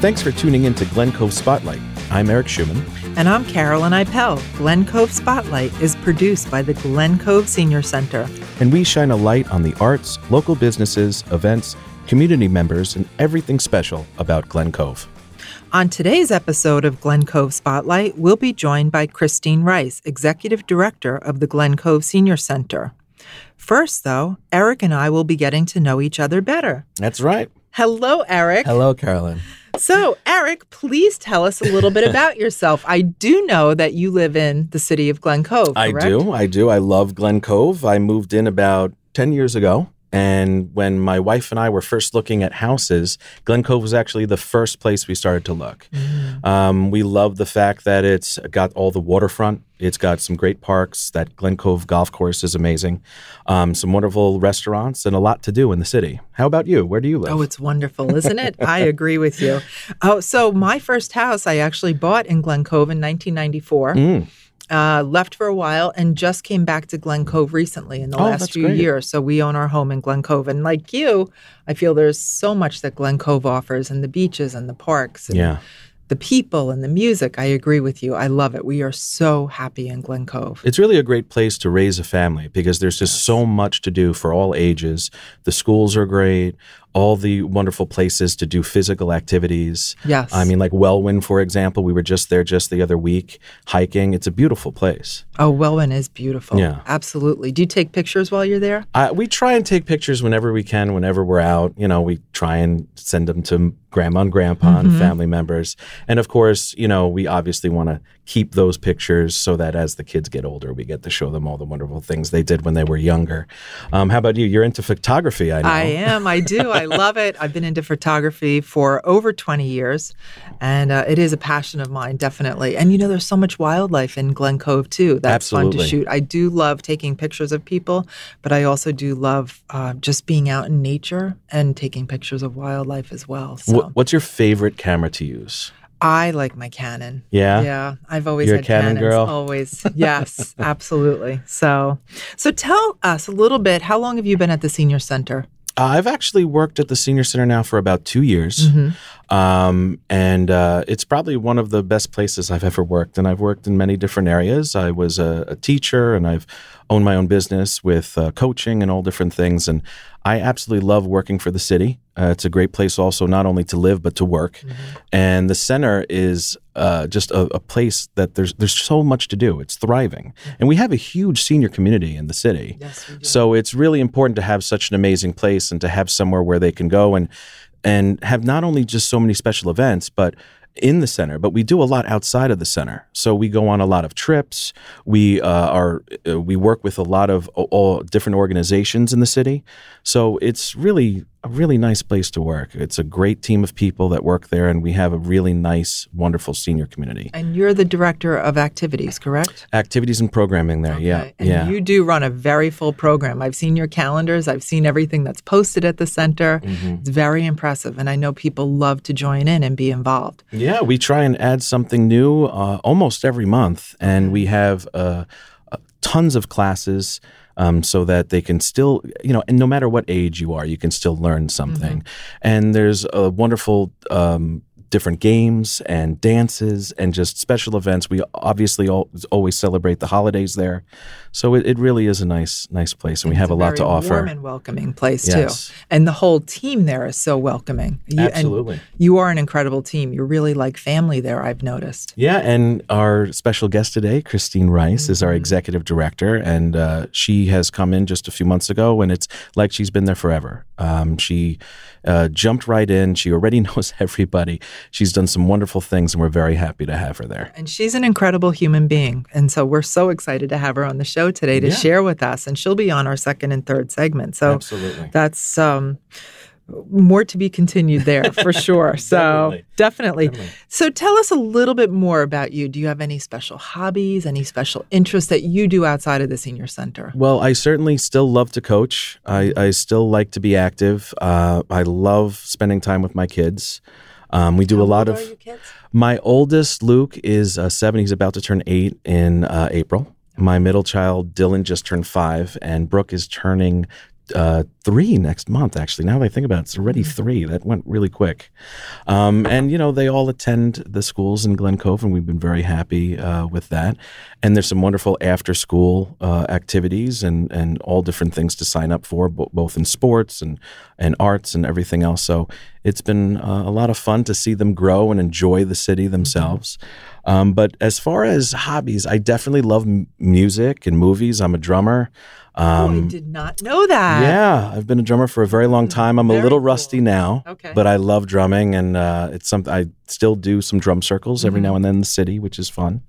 Thanks for tuning in to Glen Cove Spotlight. I'm Eric Schumann. And I'm Carolyn Ipel. Glen Cove Spotlight is produced by the Glen Cove Senior Center. And we shine a light on the arts, local businesses, events, community members, and everything special about Glen Cove. On today's episode of Glen Cove Spotlight, we'll be joined by Christine Rice, Executive Director of the Glen Cove Senior Center. First, though, Eric and I will be getting to know each other better. That's right. Hello, Eric. Hello, Carolyn. So, Eric, please tell us a little bit about yourself. I do know that you live in the city of Glen Cove. I do. I do. I love Glen Cove. I moved in about 10 years ago. And when my wife and I were first looking at houses, Glen Cove was actually the first place we started to look. Mm. Um, we love the fact that it's got all the waterfront. It's got some great parks. That Glen Cove golf course is amazing. Um, some wonderful restaurants and a lot to do in the city. How about you? Where do you live? Oh, it's wonderful, isn't it? I agree with you. Oh, so my first house I actually bought in Glen Cove in 1994. Mm. Uh, left for a while and just came back to Glen Cove recently in the Oh, last few great. years. So we own our home in Glen Cove. And like you, I feel there's so much that Glen Cove offers and the beaches and the parks and yeah. the people and the music. I agree with you. I love it. We are so happy in Glen Cove. It's really a great place to raise a family because there's just so much to do for all ages. The schools are great, all the wonderful places to do physical activities. Yes. I mean, like Welwyn, for example, we were just there just the other week hiking. It's a beautiful place. oh, Welwyn is beautiful. Yeah. Absolutely. Do you take pictures while you're there? Uh, we try and take pictures whenever we can, whenever we're out. You know, we try and send them to grandma and grandpa and family members. And of course, you know, we obviously want to keep those pictures so that as the kids get older, we get to show them all the wonderful things they did when they were younger. Um, how about you? You're into photography, I know. I am. I do. I love it. I've been into photography for over 20 years, and uh, it is a passion of mine, definitely. And you know, there's so much wildlife in Glen Cove, too. That's fun to shoot. I do love taking pictures of people, but I also do love uh, just being out in nature and taking pictures of wildlife as well. So What's your favorite camera to use? I like my Canon. Yeah? Yeah, I've always You're a had Canon Canons, girl? Always, yes, absolutely. So, so tell us a little bit. How long have you been at the senior center? Uh, I've actually worked at the senior center now for about two years. Mm-hmm. Um, and uh, it's probably one of the best places I've ever worked. And I've worked in many different areas. I was a, a teacher and I've owned my own business with uh, coaching and all different things. And I absolutely love working for the city. Uh, it's a great place also, not only to live, but to work. And the center is uh, just a, a place that there's there's so much to do. It's thriving. And we have a huge senior community in the city. Yes. So it's really important to have such an amazing place and to have somewhere where they can go and and have not only just so many special events, but in the center, but we do a lot outside of the center. So we go on a lot of trips. We uh, are uh, we work with a lot of all, all different organizations in the city. So it's really a really nice place to work. It's a great team of people that work there, and we have a really nice, wonderful senior community. And you're the director of activities, correct? Activities and programming there, yeah, And yeah. you do run a very full program. I've seen your calendars. I've seen everything that's posted at the center. Mm-hmm. It's very impressive, and I know people love to join in and be involved. Yeah, we try and add something new uh, almost every month, and we have uh, uh, tons of classes um, so that they can still, you know, and no matter what age you are, you can still learn something. And there's a wonderful. Um, different games and dances and just special events we obviously all, always celebrate the holidays there so it, it really is a nice nice place and we have It's a lot to offer Warm and welcoming place Yes. too, and the whole team there is so welcoming. You, Absolutely. you are an incredible team. You're really like family there. I've noticed. Yeah, and our special guest today, Christine Rice, is our Mm-hmm. executive director, and uh, she has come in just a few months ago, and it's like she's been there forever. Um, she uh, jumped right in. She already knows everybody. She's done some wonderful things, and we're very happy to have her there. And she's an incredible human being. And so we're so excited to have her on the show today to Yeah. share with us. And she'll be on our second and third segment. So Absolutely. that's um, more to be continued there for sure. So definitely. So tell us a little bit more about you. Do you have any special hobbies, any special interests that you do outside of the senior center? Well, I certainly still love to coach. I, I still like to be active. Uh, I love spending time with my kids. Um, we do a lot of. My oldest, Luke, is uh, seven. He's about to turn eight in uh, April. My middle child, Dylan, just turned five, and Brooke is turning uh, three next month. Actually, now that I think about it, it's already Mm-hmm. three. That went really quick. Um, and you know, they all attend the schools in Glen Cove, and we've been very happy uh, with that. And there's some wonderful after-school uh, activities and and all different things to sign up for, bo- both in sports and and arts and everything else. So it's been uh, a lot of fun to see them grow and enjoy the city themselves. Um, but as far as hobbies, I definitely love m- music and movies. I'm a drummer. Oh, I Um, did not know that. yeah, I've been a drummer for a very long time. I'm a little cool. rusty now, Okay. but I love drumming, and uh, it's something I still do some drum circles every Mm-hmm. now and then in the city, which is fun.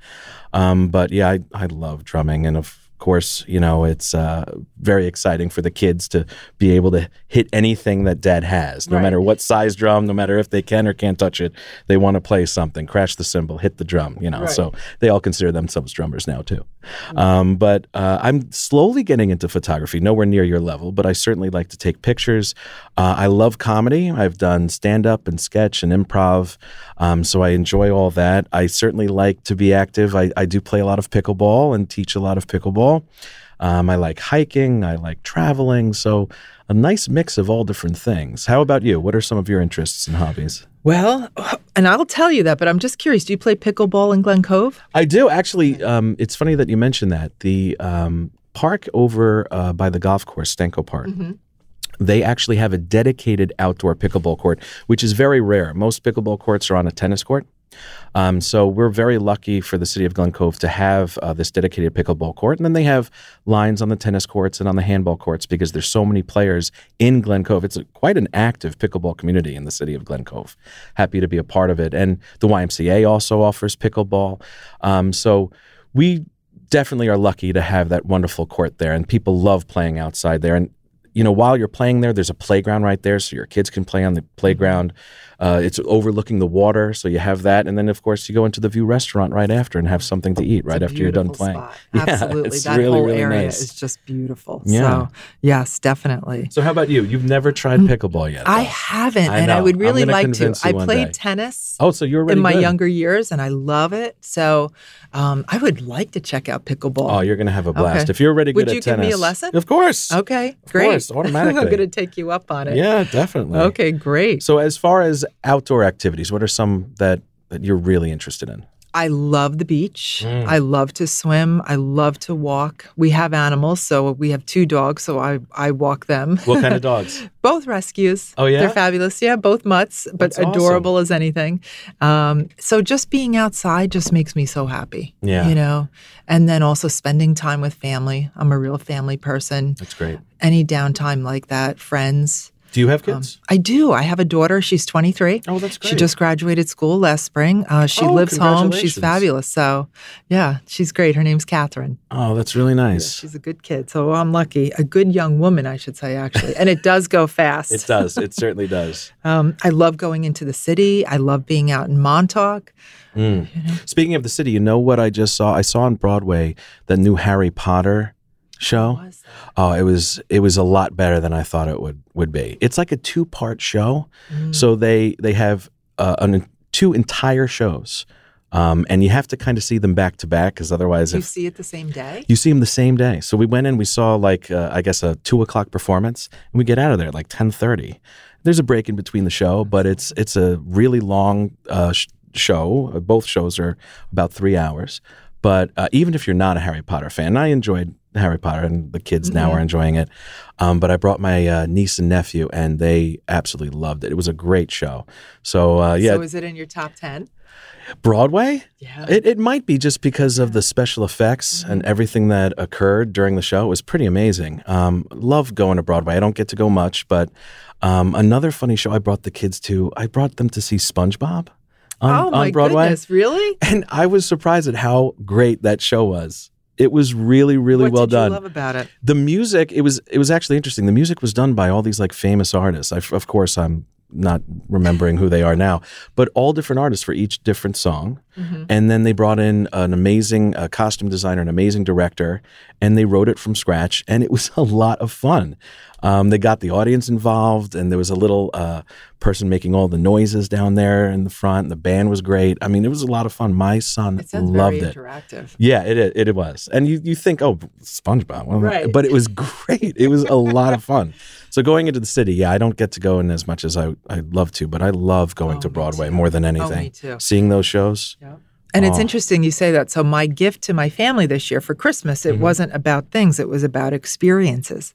Um, but yeah, I, I love drumming, and of course, you know, it's uh, very exciting for the kids to be able to hit anything that Dad has, no Right. matter what size drum, no matter if they can or can't touch it. They want to play something, crash the cymbal, hit the drum, you know. Right. So they all consider themselves drummers now too. Um, but uh, I'm slowly getting into photography, nowhere near your level, but I certainly like to take pictures. Uh, I love comedy. I've done stand up and sketch and improv. Um, so I enjoy all that. I certainly like to be active. I, I do play a lot of pickleball and teach a lot of pickleball. Um, I like hiking. I like traveling. So a nice mix of all different things. How about you? What are some of your interests and hobbies? Well, and I'll tell you that, but I'm just curious. Do you play pickleball in Glen Cove? I do actually. Um, it's funny that you mentioned that. The um, park over uh, by the golf course, Stanco Park. They actually have a dedicated outdoor pickleball court, which is very rare. Most pickleball courts are on a tennis court. Um, so we're very lucky for the city of Glen Cove to have uh, this dedicated pickleball court, and then they have lines on the tennis courts and on the handball courts because there's so many players in Glen Cove. It's a, quite an active pickleball community in the city of Glen Cove. Happy to be a part of it, and the YMCA also offers pickleball. Um, so we definitely are lucky to have that wonderful court there, and people love playing outside there. And you know, while you're playing there, there's a playground right there, so your kids can play on the playground. Uh, it's overlooking the water, so you have that, and then of course you go into the View Restaurant right after and have something to eat right after you're done beautiful playing. spot. Yeah, Absolutely. it's that really, whole really area nice. is just beautiful. Yeah. So, yes, definitely. So how about you? You've never tried pickleball yet? Mm, I haven't, I and I would really like to. I played day. tennis oh, so you're in my good. younger years, and I love it. So, um, I would like to check out pickleball. Oh, you're gonna have a blast Okay. if you're already good Would at you give me a lesson? Of course. okay, Of great. course, automatically. I'm going to take you up on it. Yeah, definitely. Okay, great. So as far as outdoor activities, what are some that that you're really interested in? I love the beach. Mm. I love to swim. I love to walk. We have animals, so we have two dogs, so I, I walk them. What kind of dogs? both rescues. Oh, yeah? They're fabulous. Yeah, both mutts, but That's awesome. adorable as anything. Um, so just being outside just makes me so happy. Yeah. You know, and then also spending time with family. I'm a real family person. That's great. Any downtime like that, friends. Do you have Um, kids? I do. I have a daughter. She's 23. oh, that's great. She just graduated school last spring. Uh, she Oh, lives home. She's fabulous. So, yeah, she's great. Her name's Catherine. Oh, that's really nice. She's a good kid. So I'm lucky. A good young woman, I should say, actually. And it does go fast. It does. It certainly does. Um, I love going into the city. I love being out in Montauk. Mm. Speaking of the city, you know what I just saw? I saw on Broadway the new Harry Potter show. Oh, it was it was a lot better than I thought it would would be. It's like a two part show, Mm. so they they have uh, an, two entire shows, um, and you have to kind of see them back to back because otherwise, you if see it the same day? you see them the same day. So we went in, we saw like uh, I guess a two o'clock performance, and we get out of there at like ten thirty. There's a break in between the show, but it's it's a really long uh, sh- show. Both shows are about three hours. But uh, even if you're not a Harry Potter fan, I enjoyed Harry Potter, and the kids now are enjoying it. Um, but I brought my uh, niece and nephew, and they absolutely loved it. It was a great show. So uh, yeah, So is it in your top 10? Broadway. Yeah. It, it might be just because of the special effects and everything that occurred during the show. It was pretty amazing. Um, love going to Broadway. I don't get to go much, but um, another funny show I brought the kids to, I brought them to see SpongeBob on, oh, my on Broadway. goodness. Really? And I was surprised at how great that show was. It was really, really what well did done you love about it? the music it was it was actually interesting the music was done by all these like famous artists I, of course i'm not remembering who they are now, but all different artists for each different song. And then they brought in an amazing uh, costume designer, an amazing director, and they wrote it from scratch. And it was a lot of fun. Um, they got the audience involved, and there was a little uh, person making all the noises down there in the front. The band was great. I mean, it was a lot of fun. My son It loved very it. interactive. Yeah, it, it it was, and you you think, oh, SpongeBob, well, Right. but it was great. It was a lot of fun. So going into the city, yeah, I don't get to go in as much as I I'd love to, but I love going Oh, to Broadway more than Oh, anything. me too. Seeing those shows, And it's Oh. interesting you say that. So my gift to my family this year for Christmas, Mm-hmm. it wasn't about things, it was about experiences.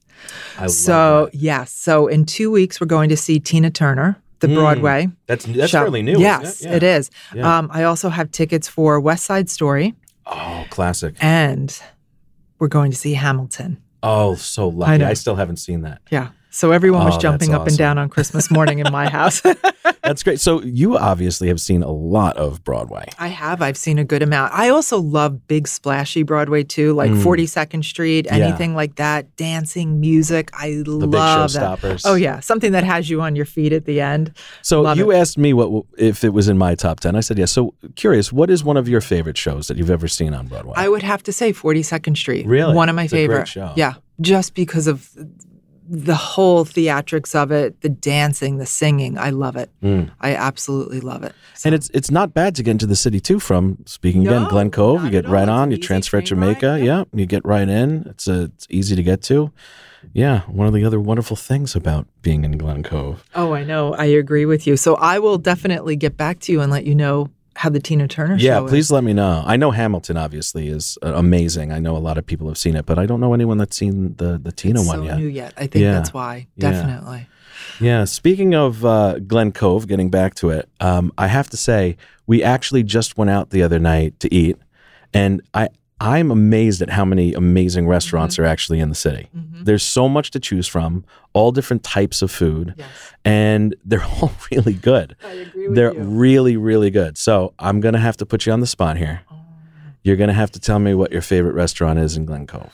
I so yes, so in two weeks we're going to see Tina Turner, the Mm. Broadway. That's that's show. fairly new. Yes, it? Yeah. it is. Yeah. Um, I also have tickets for West Side Story, Oh, classic. and we're going to see Hamilton. Oh, so lucky. know. I, still haven't seen that. Yeah. So everyone Oh, was that's jumping up and down on Christmas morning in my house. That's great. So you obviously have seen a lot of Broadway. I have. I've seen a good amount. I also love big splashy Broadway too, like Mm. 42nd Street, Yeah. anything like that. Dancing, music. I The love big that. Oh yeah, something that has you on your feet at the end. So Love you it. asked me what if it was in my top ten. I said yes. So curious, what is one of your favorite shows that you've ever seen on Broadway? I would have to say 42nd Street. Really? One of my It's favorite. show. Yeah, just because of the whole theatrics of it, the dancing, the singing. I love it. Mm. I absolutely love it. So- And it's it's not bad to get into the city too. From speaking again, No, Glen Cove, you get right on. You transfer at train ride, Jamaica. yeah. Yeah, you get right in. It's a, it's easy to get to. Yeah, one of the other wonderful things about being in Glen Cove. oh, I know. I agree with you. So I will definitely get back to you and let you know how the Tina Turner Yeah, show please is. let me know. I know Hamilton obviously is uh, amazing. I know a lot of people have seen it, but I don't know anyone that's seen the the Tina It's one so yet. new yet. I think Yeah. that's why. Yeah. Definitely. Yeah. Speaking of uh, Glen Cove, getting back to it, um, I have to say we actually just went out the other night to eat, and I I'm amazed at how many amazing restaurants Mm-hmm. are actually in the city. There's so much to choose from, all different types of food, Yes. and they're all really good. I agree with They're you. really, really good. So I'm gonna have to put you on the spot here. Oh. You're gonna have to tell me what your favorite restaurant is in Glen Cove.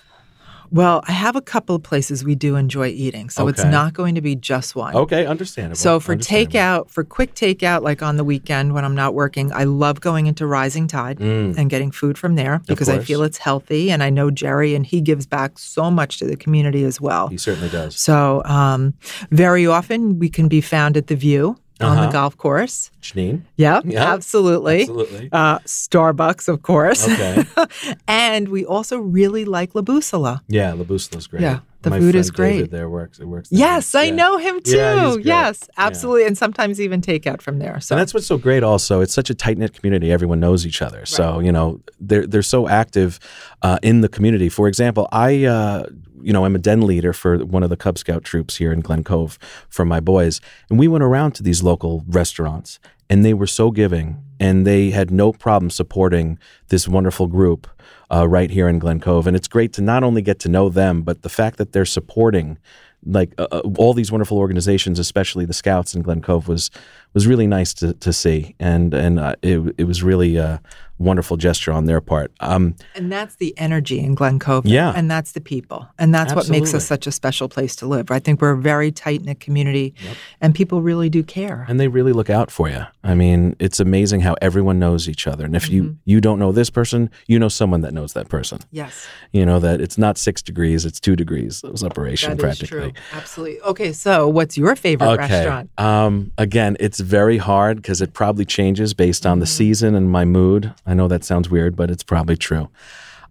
Well, I have a couple of places we do enjoy eating, so it's not going to be just one. Okay, understandable. So for Understandable. takeout, for quick takeout, like on the weekend when I'm not working, I love going into Rising Tide Mm. and getting food from there because I feel it's healthy, and I know Jerry and he gives back so much to the community as well. he certainly does. So um, very often we can be found at the View on Uh-huh. the golf course. Janine, Yep, Yeah, absolutely. absolutely. Uh, Starbucks, of course. Okay. and we also really like La Bussola. Yeah, La Bussola's great. Yeah, the My food is great. David there works. It works. Yes, I Yeah. know him too. Yeah, yes, Yeah. absolutely. And sometimes even takeout from there. So And that's what's so great. Also, it's such a tight knit community. Everyone knows each other. So you know they're they're so active uh, in the community. For example, I uh, you know I'm a den leader for one of the Cub Scout troops here in Glen Cove for my boys, and we went around to these local restaurants, and they were so giving, and they had no problem supporting this wonderful group. Uh, right here in Glen Cove, and it's great to not only get to know them, but the fact that they're supporting like uh, uh, all these wonderful organizations, especially the Scouts in Glen Cove, was was really nice to, to see, and and uh, it it was really a wonderful gesture on their part. Um, And that's the energy in Glen Cove. Yeah. And that's the people. And that's what makes us such a special place to live. I think we're a very tight knit community and people really do care. and they really look out for you. I mean, it's amazing how everyone knows each other, and if you you don't know this person, you know someone that knows that person. yes. You know that it's not six degrees; it's two degrees of separation, That is practically. true. Absolutely. Okay, so what's your favorite restaurant? Um, again, it's very hard because it probably changes based on the Mm-hmm. season and my mood. I know that sounds weird, but it's probably true.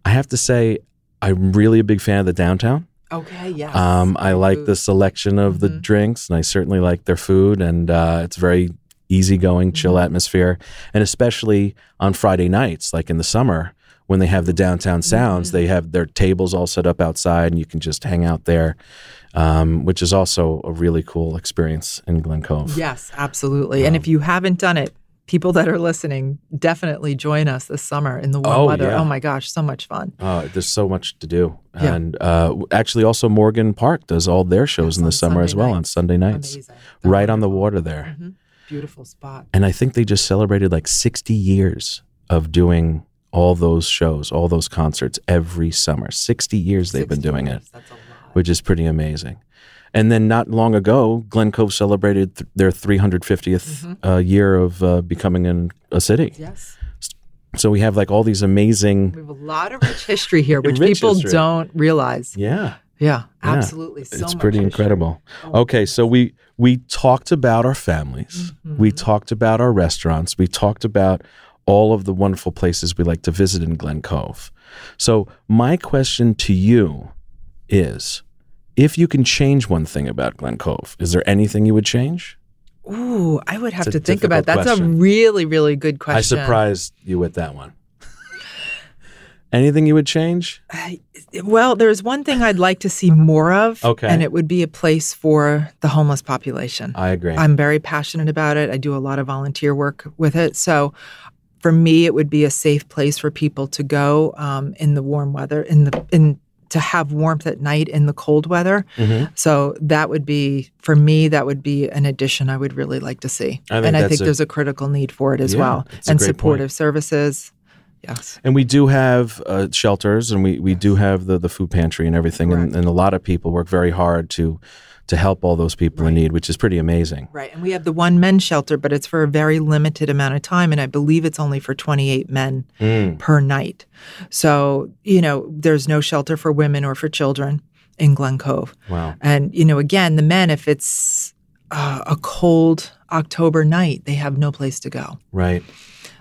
I have to say, I'm really a big fan of the downtown. Okay, yeah. Um, I like food. the selection of the Mhm. drinks, and I certainly like their food, and uh, it's very easygoing, chill Mm-hmm. atmosphere, and especially on Friday nights, like in the summer. When they have the downtown sounds, Mm-hmm. they have their tables all set up outside, and you can just hang out there, um, which is also a really cool experience in Glen Cove. Yes, absolutely. and if you haven't done it, people that are listening, definitely join us this summer in the warm Oh, weather. yeah. Oh my gosh, so much fun. Uh, there's so much to do. Yeah. And uh, actually, also, Morgan Park does all their shows in the summer as well nights. on Sunday nights, right on the water there. Mhm. Beautiful spot. And I think they just celebrated like 60 years of doing all those shows, all those concerts every summer. 60 years they've been 60 doing it, years, That's a lot. which is pretty amazing. And then not long ago, Glen Cove celebrated th- their 350th uh, year of uh, becoming an, a city. Yes. So we have like all these amazing, We have a lot of rich history here, which people history. don't realize. yeah, Yeah, Yeah. absolutely. So it's much pretty history. incredible. Oh. Okay, so we we talked about our families. Mm-hmm. We talked about our restaurants. We talked about all of the wonderful places we like to visit in Glen Cove. So my question to you is if you can change one thing about Glen Cove, is there anything you would change? Ooh, I would have It's to think about. difficult That's a really, really good question. I surprised you with that one. Anything you would change? I- well, there's one thing I'd like to see more of. Okay. And it would be a place for the homeless population. I agree. I'm very passionate about it. I do a lot of volunteer work with it. So for me, it would be a safe place for people to go um, in the warm weather, in the in to have warmth at night in the cold weather. Mhm. So that would be for me. That would be an addition I would really like to see, I and I think a- there's a critical need for it as Yeah, well, and supportive services. Yes. And we do have uh, shelters, and we, we do have the, the food pantry and everything, and, and a lot of people work very hard to to help all those people in need, which is pretty amazing. Right. And we have the one men's shelter, but it's for a very limited amount of time. And I believe it's only for 28 men Mm. per night. So, you know, there's no shelter for women or for children in Glen Cove. Wow. And, you know, again, the men, if it's uh, a cold October night, they have no place to go. Right.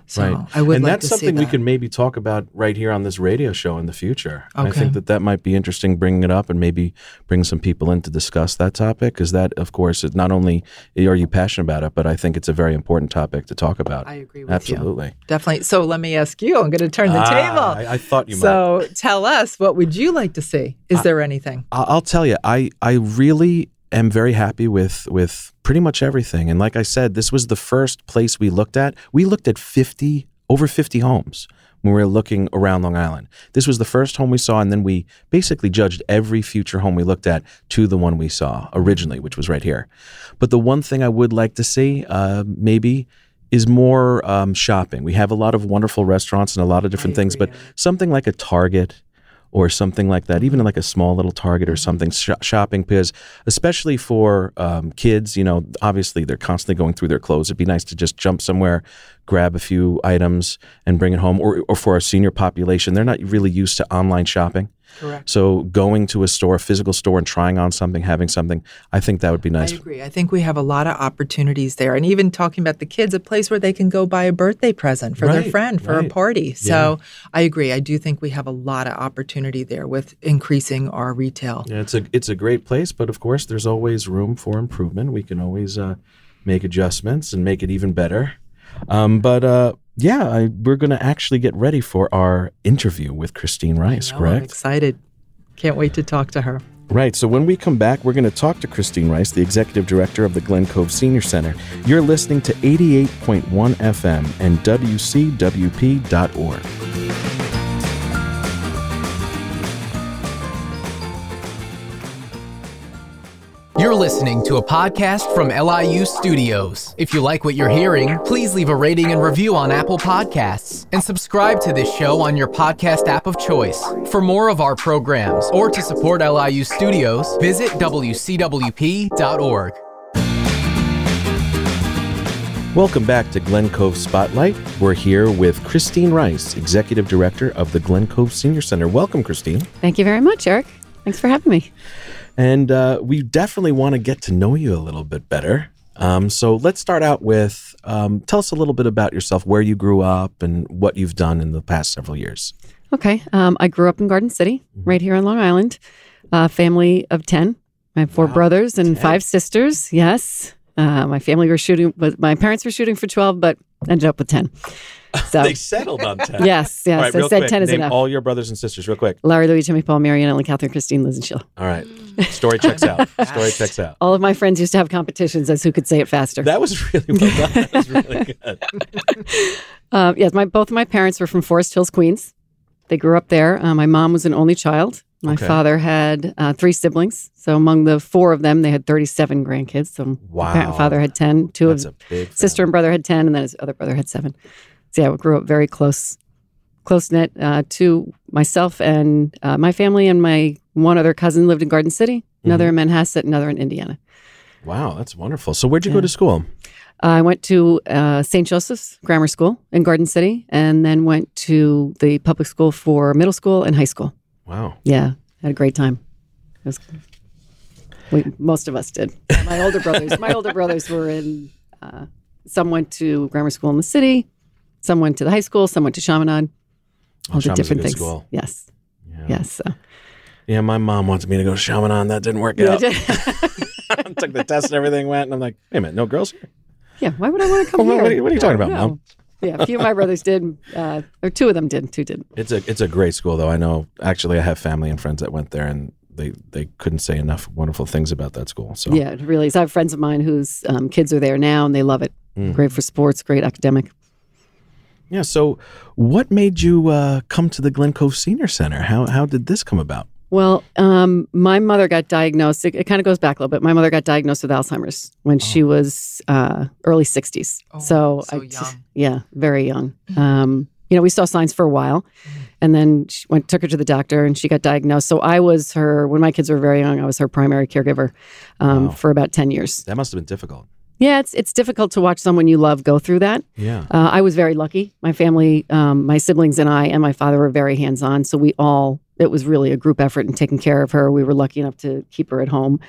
So right. I would and like that's something see we that. could maybe talk about right here on this radio show in the future. I think that that might be interesting bringing it up and maybe bring some people in to discuss that topic because that, of course, is not only are you passionate about it, but I think it's a very important topic to talk about. I agree with you. Absolutely. Definitely. So let me ask you. I'm going to turn the Ah, table. I, I thought you might. so tell us, what would you like to see? Is there anything? I'll tell you, I I really am very happy with with pretty much everything. And like I said, this was the first place we looked at. We looked at fifty over fifty homes when we were looking around Long Island. This was the first home we saw, and then we basically judged every future home we looked at to the one we saw originally, which was right here. But the one thing I would like to see, uh, maybe. Is more um, shopping. We have a lot of wonderful restaurants and a lot of different things, but something like a Target or something like that, even like a small little Target or something sh- shopping, because especially for um, kids, you know, obviously they're constantly going through their clothes. It'd be nice to just jump somewhere, grab a few items, and bring it home. Or, or for our senior population, they're not really used to online shopping. Correct. So going to a store, a physical store, and trying on something, having something, I think that would be nice. I agree. I think we have a lot of opportunities there. And even talking about the kids, a place where they can go buy a birthday present for Right, their friend for a party. So I agree. I do think we have a lot of opportunity there with increasing our retail. Yeah, it's a it's a great place, but of course, there's always room for improvement. We can always uh, make adjustments and make it even better. Um, but uh, yeah, I, we're going to actually get ready for our interview with Christine Rice. No, I'm correct? excited. Can't wait to talk to her. Right. So when we come back, we're going to talk to Christine Rice, the executive director of the Glen Cove Senior Center. You're listening to 88.1 FM and WCWP.org. You're listening to a podcast from LIU Studios. If you like what you're hearing, please leave a rating and review on Apple Podcasts and subscribe to this show on your podcast app of choice. For more of our programs or to support LIU Studios, visit WCWP.org. Welcome back to Glen Cove Spotlight. We're here with Christine Rice, executive director of the Glen Cove Senior Center. Welcome, Christine. Thank you very much, Eric. Thanks for having me. And uh, we definitely want to get to know you a little bit better. Um, so let's start out with um, tell us a little bit about yourself, where you grew up, and what you've done in the past several years. Okay. Um, I grew up in Garden City, right here on Long Island. A family of 10. I have four Wow, brothers and 10. five sisters. Yes. Uh, my family were shooting, but my parents were shooting for 12, but ended up with 10. So, they settled on ten. yes, yes. Right, I said quick, 10 is name enough. all your brothers and sisters, real quick. Larry, Louis, Jimmy, Paul, Marianne, Ellen, Catherine, Christine, Liz, and Sheila. All right, story checks out. Story checks out. All of my friends used to have competitions as who could say it faster. That was really well done. That was really good. Uh, yes, my both of my parents were from Forest Hills, Queens. They grew up there. Uh, my mom was an only child. My Okay. father had uh, three siblings. So among the four of them, they had 37 grandkids. So my Wow. pa- father had 10. Two That's of sister and brother had 10, and then his other brother had seven. So yeah, we grew up very close, close knit uh, to myself and uh, my family and my one other cousin lived in Garden City, another in Manhasset, another in Indiana. Wow, that's wonderful. So where'd you go to school? I went to uh, St. Joseph's Grammar School in Garden City, and then went to the public school for middle school and high school. Wow. Yeah, had a great time. It was, we, most of us did. My older brothers, my older brothers were in. Uh, some went to grammar school in the city. Some went to the high school. Some went to Chaminade. All the different things. school. Yes, Yeah. yes. So. Yeah, my mom wanted me to go to Chaminade. That didn't work out. Took the test and everything went, and I'm like, wait a minute, no girls here? yeah. Why would I want to come Well, here? what are you- what are you talking about, No. Mom? Yeah, a few of my brothers did, uh, or two of them did. Two didn't. It's a it's a great school though. I know actually I have family and friends that went there and they they couldn't say enough wonderful things about that school. So Yeah, it really is. I have friends of mine whose um, kids are there now, and they love it. Mm. Great for sports, great academic. Yeah, so what made you uh, come to the Glen Cove Senior Center? How how did this come about? Well, um, my mother got diagnosed. It, it kind of goes back a little bit. My mother got diagnosed with Alzheimer's when she was uh, early 60s. Oh, so, so I yeah, very young. Um, you know, we saw signs for a while, and then she went took her to the doctor, and she got diagnosed. So I was her when my kids were very young. I was her primary caregiver um, Wow. for about 10 years. That must have been difficult. Yeah, it's it's difficult to watch someone you love go through that. Yeah. Uh, I was very lucky. My family, um, my siblings and I, and my father were very hands on. So we all, it was really a group effort in taking care of her. We were lucky enough to keep her at home.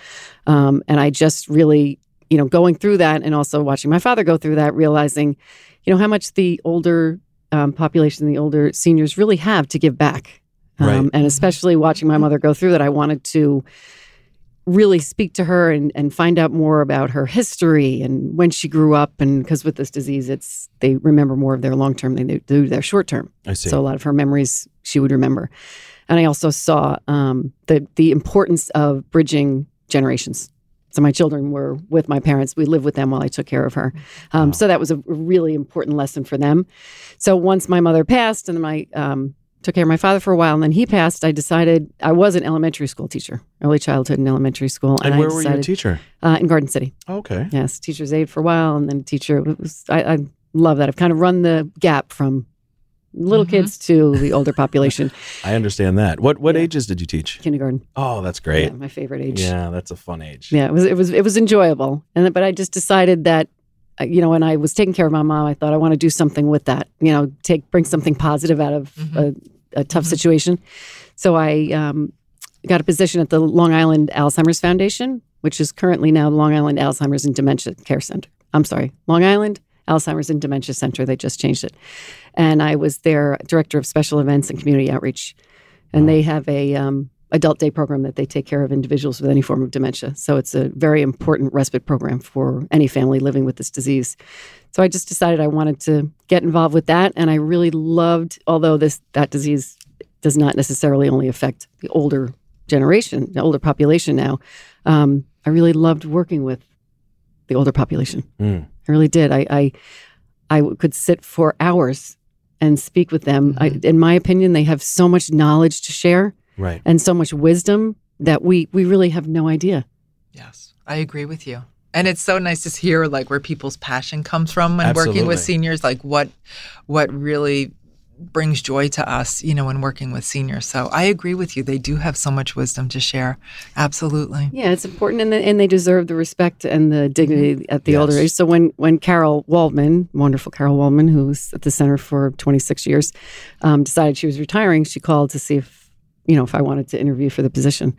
Um, and I just really, you know, going through that and also watching my father go through that, realizing, you know, how much the older um, population, the older seniors really have to give back. Um, Right. And especially watching my mother go through that, I wanted to really speak to her and, and find out more about her history and when she grew up. And because with this disease, it's they remember more of their long term than they do their short term. I see. So a lot of her memories she would remember. And I also saw um, the the importance of bridging generations. So my children were with my parents. We lived with them while I took care of her. Um, Wow. So that was a really important lesson for them. So once my mother passed, and my um, took care of my father for a while, and then he passed, I decided I was an elementary school teacher, early childhood and elementary school. and I where were you a teacher? Uh, in Garden City. Okay. Yes, teacher's aide for a while, and then teacher. Was, I, I love that. I've kind of run the gap from little Mhm. kids to the older population. I understand that. What what Yeah. ages did you teach? Kindergarten, Oh, that's great. yeah, my favorite age. Yeah, that's a fun age. Yeah, it was it was it was enjoyable, and but I just decided that, uh, you know, when I was taking care of my mom, I thought I want to do something with that. You know, take bring something positive out of Mhm. a, a tough Mhm. situation. So I um, got a position at the Long Island Alzheimer's Foundation, which is currently now Long Island Alzheimer's and Dementia Care Center. I'm sorry, Long Island Alzheimer's and Dementia Center. They just changed it, and I was their director of special events and community outreach. And they have a um, adult day program that they take care of individuals with any form of dementia. So it's a very important respite program for any family living with this disease. So I just decided I wanted to get involved with that, and I really loved. Although this that disease does not necessarily only affect the older generation, the older population now, um, I really loved working with the older population. Mm. I really did. I, I I could sit for hours and speak with them. I, mm-hmm. in my opinion, they have so much knowledge to share Right. and so much wisdom that we we really have no idea. Yes, I agree with you. And it's so nice to hear like where people's passion comes from when working with seniors, like what what really brings joy to us, you know, when working with seniors. So I agree with you. They do have so much wisdom to share. Absolutely. Yeah, it's important, and, the, and they deserve the respect and the dignity at the older age. So when when Carol Waldman, wonderful Carol Waldman, who was at the center for 26 years, um, decided she was retiring, she called to see if you know if I wanted to interview for the position.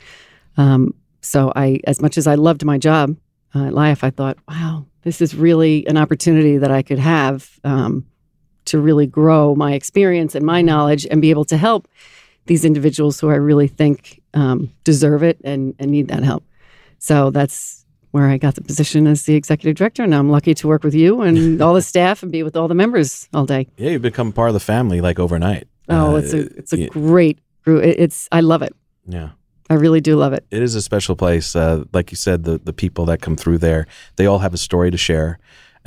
Um, so I, as much as I loved my job uh, at Life, I thought, wow, this is really an opportunity that I could have um, to really grow my experience and my knowledge and be able to help these individuals who I really think um, deserve it and, and need that help. So that's where I got the position as the executive director. And I'm lucky to work with you and all the staff and be with all the members all day. Yeah, you become part of the family like overnight. Oh, Uh, it's a it's a yeah. great group. It's I love it. Yeah. I really do love it. It is a special place. Uh, like you said, the the people that come through there, they all have a story to share,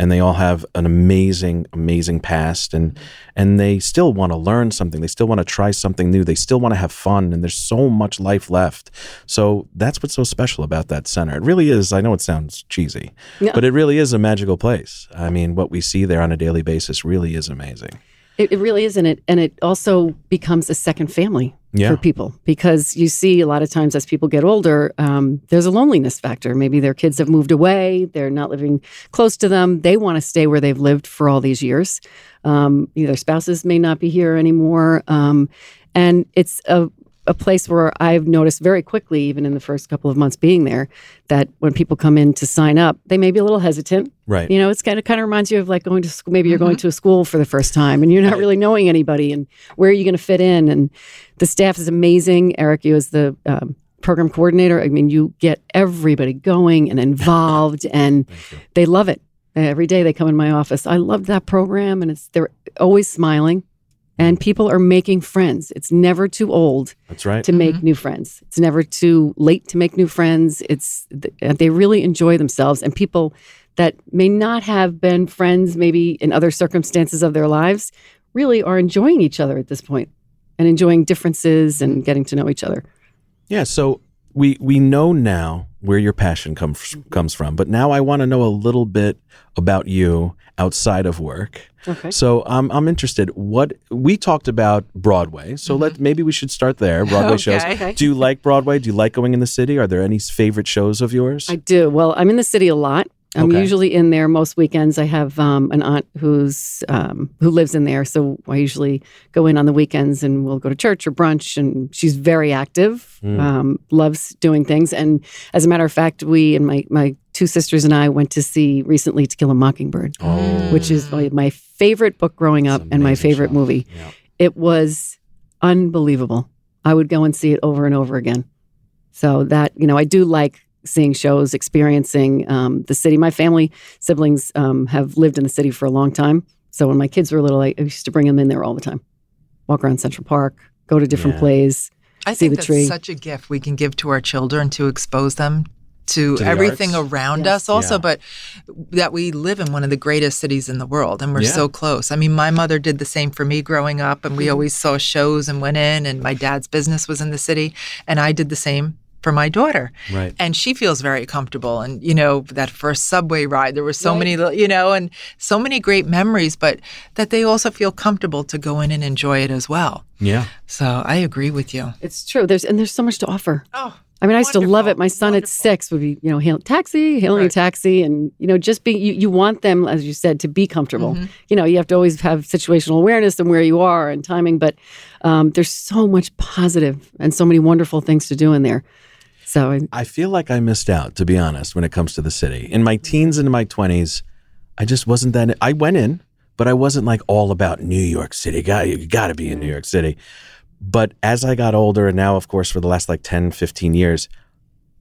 and they all have an amazing, amazing past, and and they still want to learn something. They still want to try something new. They still want to have fun, and there's so much life left. So that's what's so special about that center. It really is. I know it sounds cheesy, Yeah. but it really is a magical place. I mean, what we see there on a daily basis really is amazing. It, it really is, and it and it also becomes a second family Yeah. for people because you see a lot of times as people get older, um, there's a loneliness factor. Maybe their kids have moved away, they're not living close to them. They want to stay where they've lived for all these years. Um, their spouses may not be here anymore. Um, and it's a, a place where I've noticed very quickly, even in the first couple of months being there, that when people come in to sign up, they may be a little hesitant. Right. You know, it's kind of kind of reminds you of like going to school. Maybe you're going to a school for the first time and you're not really knowing anybody and where are you going to fit in. And the staff is amazing. Eric, you as the um, program coordinator, I mean, you get everybody going and involved, and they love it. Every day they come in my office. I love that program, and it's they're always smiling, and people are making friends. It's never too old That's right. to make mm-hmm. new friends. It's never too late to make new friends. It's uh, they really enjoy themselves, and people that may not have been friends maybe in other circumstances of their lives really are enjoying each other at this point and enjoying differences and getting to know each other. Yeah, so we we know now where your passion comes comes from, but now I want to know a little bit about you outside of work. Okay. So I'm I'm interested. What we talked about Broadway, so mm-hmm. let maybe we should start there. Broadway shows. Okay. Okay. Do you like Broadway? Do you like going in the city? Are there any favorite shows of yours? I do. Well, I'm in the city a lot. I'm Okay. usually in there most weekends. I have um, an aunt who's um, who lives in there, so I usually go in on the weekends and we'll go to church or brunch. And she's very active, Mm. um, loves doing things. And as a matter of fact, we and my my two sisters and I went to see recently To Kill a Mockingbird, Oh. which is my, my favorite book growing up and my favorite show. movie. Yeah. It was unbelievable. I would go and see it over and over again. So that you know, I do like seeing shows, experiencing um, the city. My family siblings um, have lived in the city for a long time. So when my kids were little, I I used to bring them in there all the time. Walk around Central Park, go to different Yeah. plays. I see think the that's tree. such a gift we can give to our children to expose them to, To everything arts. around Yes. us also Yeah. but that we live in one of the greatest cities in the world and we're Yeah. so close i mean my mother did the same for me growing up and we Mm-hmm. always saw shows and went in and my dad's business was in the city and i did the same for my daughter Right. and she feels very comfortable and you know that first subway ride there were so many you know and so many great memories but that they also feel comfortable to go in and enjoy it as well Yeah. so i agree with you It's true. There's and there's so much to offer. oh I mean, I used to love it. My son at six would be, you know, hail, taxi, hailing a taxi, and you know, just be. You, you want them, as you said, to be comfortable. Mm-hmm. You know, you have to always have situational awareness and where you are and timing. But um, there's so much positive and so many wonderful things to do in there. So I, I feel like I missed out, to be honest, when it comes to the city. In my teens and my 20s, I just wasn't that. I went in, but I wasn't like all about New York City. Got you got to be in New York City. But as I got older, and now, of course, for the last like 10, 15 years,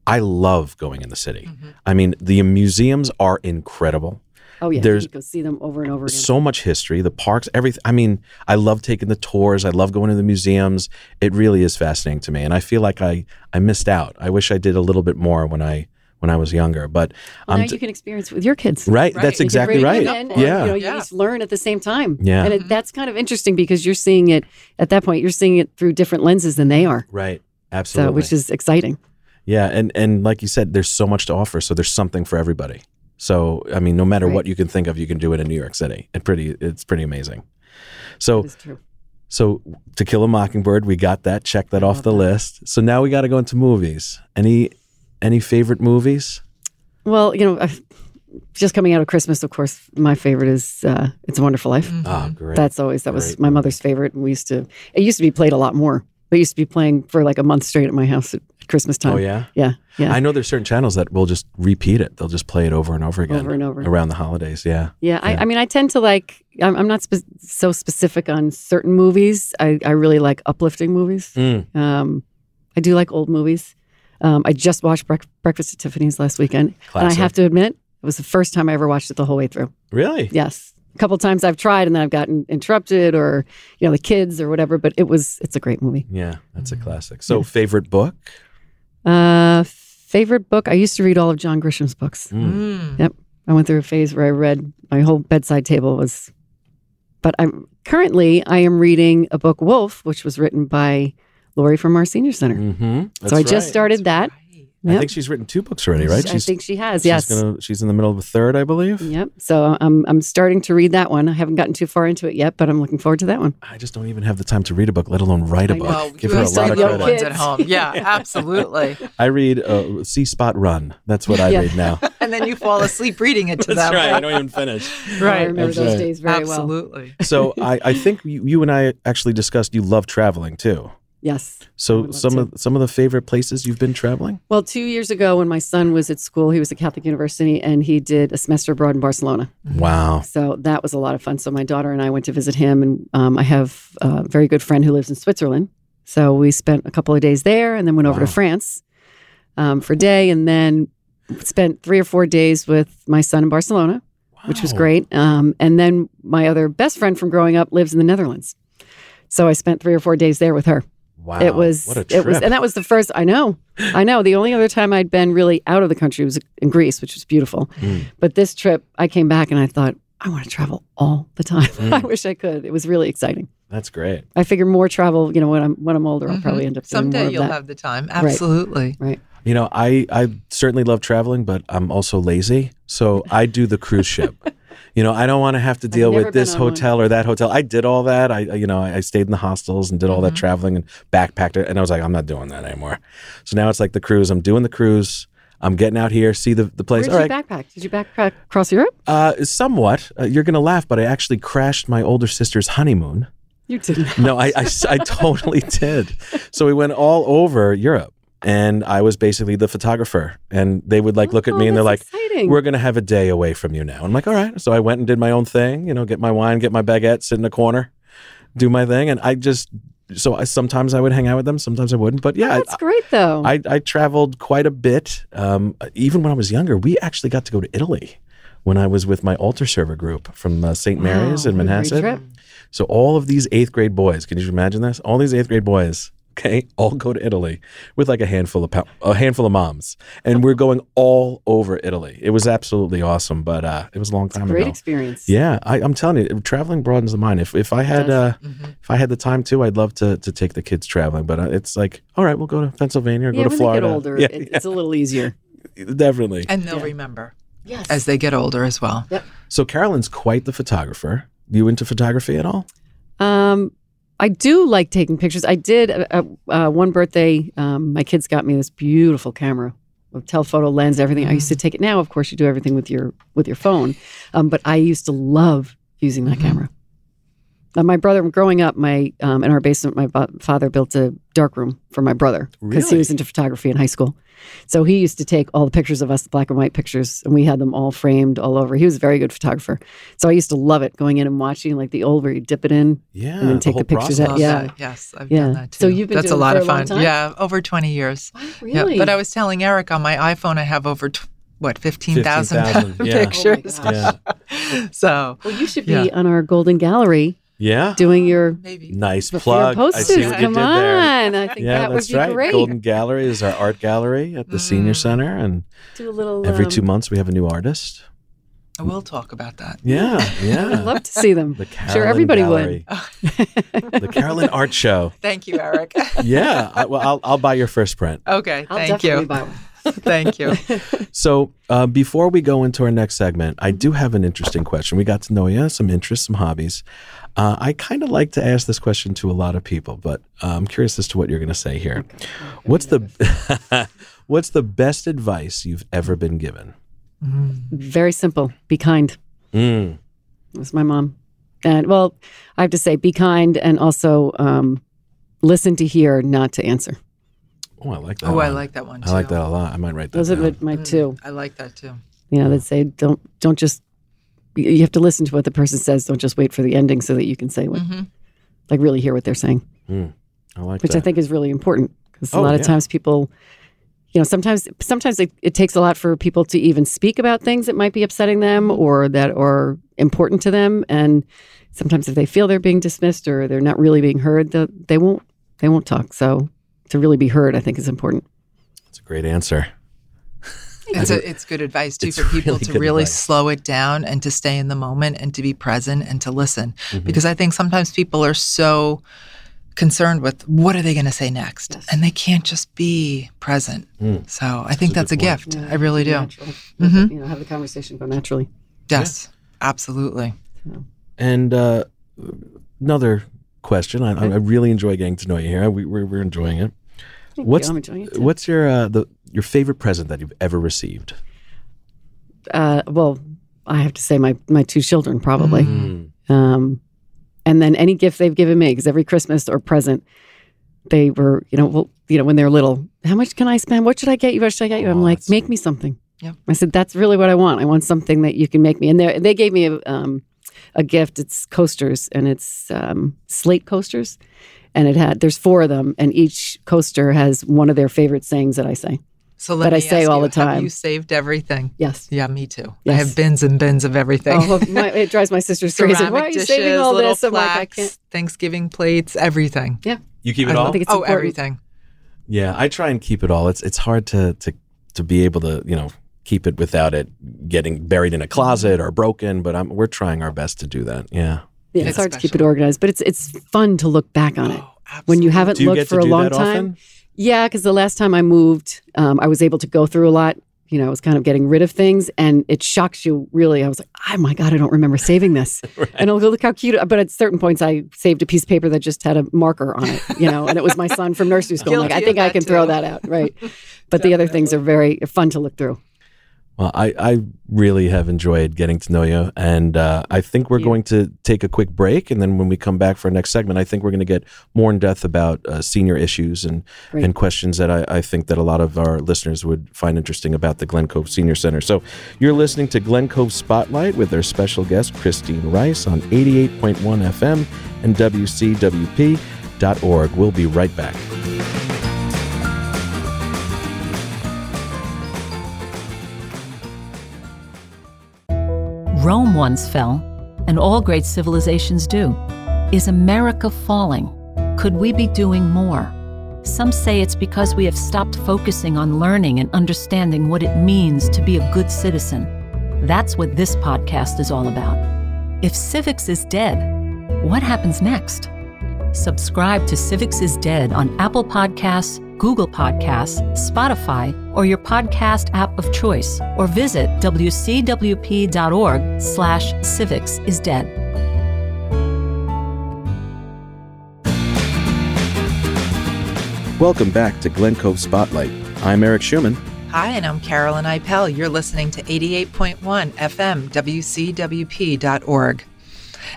I love going in the city. Mm-hmm. I mean, the museums are incredible. Oh yeah, There's- you go see them over and over again. So much history, the parks, everything. I mean, I love taking the tours. I love going to the museums. It really is fascinating to me, and I feel like I I missed out. I wish I did a little bit more when I when I was younger. But Well, I'm now you can experience with your kids. right. Right. That's You exactly right. them in and, Yeah. you know, you Yeah. just learn at the same time. Yeah. and it, mm-hmm. that's kind of interesting because you're seeing it at that point. You're seeing it through different lenses than they are. Right. So, Absolutely. which is exciting. yeah, and and like you said, there's so much to offer. So there's something for everybody. So I mean, no matter Right. what you can think of, you can do it in New York City. It pretty. It's pretty amazing. So true. So, To Kill a Mockingbird, we got that. Check that I off the that. list. So now we got to go into movies. Any any favorite movies? Well, you know, I, just coming out of Christmas, of course, my favorite is uh, "It's a Wonderful Life." Oh, great. That's always that was my movie. mother's favorite. And we used to. It used to be played a lot more. They used to be playing for like a month straight at my house at Christmas time. oh yeah. yeah, yeah, I know there's certain channels that will just repeat it. They'll just play it over and over again over and over. around the holidays. Yeah. Yeah, I, Yeah. I mean, I tend to like. I'm, I'm not spe- so specific on certain movies. I, I really like uplifting movies. Mm. Um, I do like old movies. Um, I just watched Brec- Breakfast at Tiffany's last weekend, and I have to admit, it was the first time I ever watched it the whole way through. Really? Yes, a couple times I've tried, and then I've gotten interrupted, or you know, the kids or whatever. But it was it's a great movie. Yeah, that's a classic. So, favorite book? Uh, favorite book? I used to read all of John Grisham's books. Mm. Mm. I went through a phase where I read my whole bedside table was. But I'm currently I am reading a book Wolf, which was written by Lori from our senior center. Mm-hmm. so I just started that. Right. I think she's written two books already, right? I think she has. she's Yes. Gonna, she's in the middle of a third, I believe. Yep. So I'm I'm starting to read that one. I haven't gotten too far into it yet, but I'm looking forward to that one. I just don't even have the time to read a book, let alone write a know. book. Well, Give you her a have lot of young little credit. ones at home. Yeah, absolutely. I read uh, See Spot Run. That's what I Yeah. read now. and then you fall asleep reading it to That's them. right. I don't even finish. Right. I remember That's those right. days very well. Absolutely. So I, I think you, you and I actually discussed you love traveling too. Yes. So some to. of some of the favorite places you've been traveling. Well, two years ago, when my son was at school, he was at Catholic University, and he did a semester abroad in Barcelona. Wow. So that was a lot of fun. So my daughter and I went to visit him, and um, I have a very good friend who lives in Switzerland. So we spent a couple of days there, and then went over Wow. to France um, for a day, and then spent three or four days with my son in Barcelona, which was great. Um, and then my other best friend from growing up lives in the Netherlands. So I spent three or four days there with her. Wow. It was what a trip. it was and that was the first I know. I know. The only other time I'd been really out of the country was in Greece, which was beautiful. Mm. But this trip I came back and I thought, I want to travel all the time. Mm. I wish I could. It was really exciting. That's great. I figure more travel, you know, when I'm when I'm older, I'll Mhm. probably end up doing Someday of you'll that. have the time. Absolutely. Right. You know, I I certainly love traveling, but I'm also lazy. So I do the cruise ship. You know, I don't want to have to deal with this on one. hotel or that hotel. I did all that. I, you know, I stayed in the hostels and did all that Mhm. traveling and backpacked it. And I was like, I'm not doing that anymore. So now it's like the cruise. I'm doing the cruise. I'm getting out here, see the, the place. Where'd all you right. backpack? Did you backpack across Europe? Uh, somewhat. Uh, you're going to laugh, but I actually crashed my older sister's honeymoon. You didn't. No, I, I, I totally did. So we went all over Europe, and I was basically the photographer. And they would like look at Oh, me and they're like, exciting. "We're going to have a day away from you now." I'm like, "All right." So I went and did my own thing. You know, get my wine, get my baguette, sit in a corner, do my thing, and I just. So I, sometimes I would hang out with them, sometimes I wouldn't. But yeah, that's great though. I, I traveled quite a bit. Um, even when I was younger, we actually got to go to Italy when I was with my altar server group from uh, St. Mary's in a great Manhasset. So all of these eighth grade boys, can you imagine this? All these eighth grade boys, okay, all go to Italy with like a handful of pou- a handful of moms, and we're going all over Italy. It was absolutely awesome, but uh, it was a long time Great ago. Great experience. Yeah, I, I'm telling you, traveling broadens the mind. If if I had uh, Mhm. if I had the time too, I'd love to to take the kids traveling. But uh, it's like, all right, we'll go to Pennsylvania, or Yeah, go to when Florida. they get older, yeah, it, it's a little easier. definitely. And they'll Yeah. remember Yes. as they get older as well. Yep. So Carolyn's quite the photographer. You into photography at all? Um, I do like taking pictures. I did uh, uh, uh, one birthday. Um, my kids got me this beautiful camera with telephoto lens, everything. I used to take it. Now, of course, you do everything with your with your phone, um, but I used to love using that Mhm. camera. Uh, my brother, growing up, my um, in our basement, my father built a dark room for my brother because he was into photography in high school. So he used to take all the pictures of us, the black and white pictures, and we had them all framed all over. He was a very good photographer. So I used to love it going in and watching like the old where you dip it in. Yeah, And then take whole the pictures Out. at- yeah. that. Yes, I've Yeah. done that too. So you've been That's doing a lot for of a fun. Yeah, over 20 years. Really? Yeah, but I was telling Eric on my iPhone, I have over tw- what 15,000 15,000, yeah. pictures. Oh my Yeah, so Well, you should be Yeah. on our Golden Gallery yeah. doing your, maybe Nice your plug. I posters. see what you Come did there. on. I think Yeah, that would that's be right. great. Golden Gallery is our art gallery at the Senior Mm. Center, and Do a little. every um, two months we have a new artist. I will talk about that. Yeah, yeah. I'd love to see them. The Carolyn Sure, everybody Gallery. would. the Carolyn Art Show. Thank you, Eric. Yeah, I, well, I'll, I'll buy your first print. okay, I'll thank definitely you. buy one. Thank you. So, uh, before we go into our next segment, I do have an interesting question. We got to know you, some interests, some hobbies. Uh, I kind of like to ask this question to a lot of people, but uh, I'm curious as to what you're going to say here. What's the What's the best advice you've ever been given? Very simple. Be kind. Mm. It was my mom. And well, I have to say, be kind and also um, listen to hear, not to answer. Oh, I like that. Oh, I like that one too. I like that a lot. I might write that Those are down. my Mm, two. I like that too. You know, that say don't don't just. You you have to listen to what the person says. Don't just wait for the ending so that you can say what, hmm like, really hear what they're saying. I like which that. I think is really important because a Oh, lot of times people, you know, sometimes sometimes it, it takes a lot for people to even speak about things that might be upsetting them or that are important to them, and sometimes if they feel they're being dismissed or they're not really being heard, they, they won't they won't talk. So to really be heard, I think is important. It's a great answer. It's a, it's good advice too It's for people really to really advice. slow it down and to stay in the moment and to be present and to listen. Mm-hmm. Because I think sometimes people are so concerned with what are they going to say next, Yes. and they can't just be present. Mm. So I think a that's a, point. gift. I really do. Natural. Mhm. You know, have the conversation go naturally. Yes, absolutely. And uh, another question. I, I really enjoy getting to know you here. We, we're, we're enjoying it. Thank What's- you. I'm enjoying it. too. What's your uh, the your favorite present that you've ever received? Uh, well, I have to say my my two children probably. Mm. Um, and then any gift they've given me, because every Christmas or present, they were, you know, well, you know, when they're little, how much can I spend? What should I get you? What should I get you? I'm Oh, like, make me something. Yep. I said, that's really what I want. I want something that you can make me. And they they gave me a um, a gift. It's coasters, and it's um, slate coasters, and it had there's four of them, and each coaster has one of their favorite sayings that I say. So let That I me say ask all you, the time. Have you saved everything? Yes. Yeah, me too. I have bins and bins of everything. Oh, my, it drives my sisters crazy. Ceramic Why are you dishes, saving all little this? I'm like, I can't. Thanksgiving plates, everything. Yeah. You keep I it all. love- think it's oh, important. everything. Yeah, I try and keep it all. It's it's hard to to to be able to you know keep it without it getting buried in a closet or broken. But I'm, we're trying our best to do that. Yeah. Yeah, It's it's hard to keep it organized, but it's it's fun to look back on it. Oh, when you haven't Do you looked get for to a do long that time. often? Yeah, because the last time I moved, um, I was able to go through a lot. You know, I was kind of getting rid of things, and it shocks you really. I was like, oh my god, I don't remember saving this. And I'll go look how cute. But at certain points, I saved a piece of paper that just had a marker on it. You know, and it was my son from nursery school. I'm like, I think I that can throw that out, right? But the other things are very fun to look through. Well, I, I really have enjoyed getting to know you. And uh, I think we're going to take a quick break. And then when we come back for our next segment, I think we're going to get more in depth about uh, senior issues and, Great. and questions that I, I think that a lot of our listeners would find interesting about the Glen Cove Senior Center. So you're listening to Glen Cove Spotlight with our special guest, Christine Rice, on 88.1 FM and WCWP.org. We'll be right back. Rome once fell, and all great civilizations do. Is America falling? Could we be doing more? Some say it's because we have stopped focusing on learning and understanding what it means to be a good citizen. That's what this podcast is all about. If civics is dead, what happens next? Subscribe to Civics is Dead on Apple Podcasts, Google Podcasts, Spotify, or your podcast app of choice, or visit wcwp.org slash civics is dead. Welcome back to Glen Cove Spotlight. I'm Eric Schumann. Hi, and I'm Carolyn Ipel. You're listening to 88.1 FM, WCWP.org.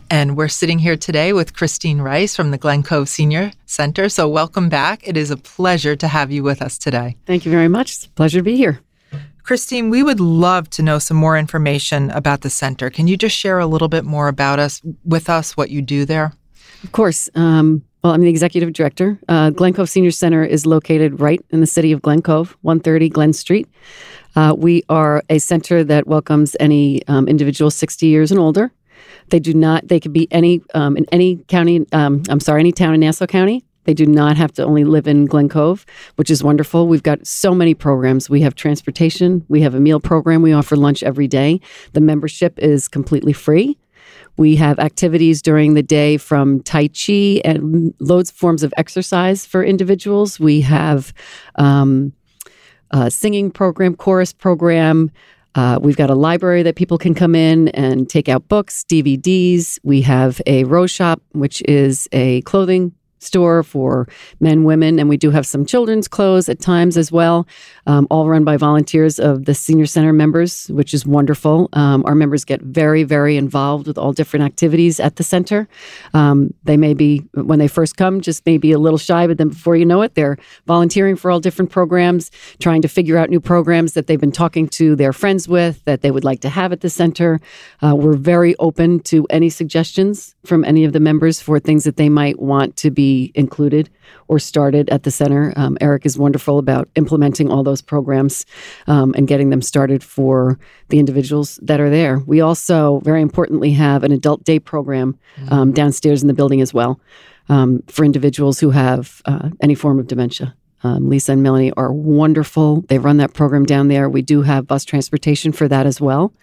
And we're sitting here today with Christine Rice from the Glen Cove Senior Center. So, welcome back. It is a pleasure to have you with us today. Thank you very much. It's a pleasure to be here. Christine, we would love to know some more information about the center. Can you just share a little bit more about us with us, what you do there? Of course. Um, well, I'm the executive director. Uh, Glen Cove Senior Center is located right in the city of Glen Cove, 130 Glen Street. Uh, we are a center that welcomes any um, individual 60 years and older. They do not. They could be any um, in any county. Um, I'm sorry, any town in Nassau County. They do not have to only live in Glen Cove, which is wonderful. We've got so many programs. We have transportation. We have a meal program. We offer lunch every day. The membership is completely free. We have activities during the day from Tai Chi and loads of forms of exercise for individuals. We have um, a singing program, chorus program. Uh, we've got a library that people can come in and take out books, DVDs. We have a Rose Shop, which is a clothing store for men, women, and we do have some children's clothes at times as well, um, all run by volunteers of the senior center members, which is wonderful. Um, our members get very, very involved with all different activities at the center. Um, they may be, when they first come, just maybe a little shy, but then before you know it, they're volunteering for all different programs, trying to figure out new programs that they've been talking to their friends with that they would like to have at the center. Uh, we're very open to any suggestions from any of the members for things that they might want to be included or started at the center. Um, Eric is wonderful about implementing all those programs um, and getting them started for the individuals that are there. We also, very importantly, have an adult day program um, downstairs in the building as well um, for individuals who have uh, any form of dementia. Um, Lisa and Melanie are wonderful. They run that program down there. We do have bus transportation for that as well.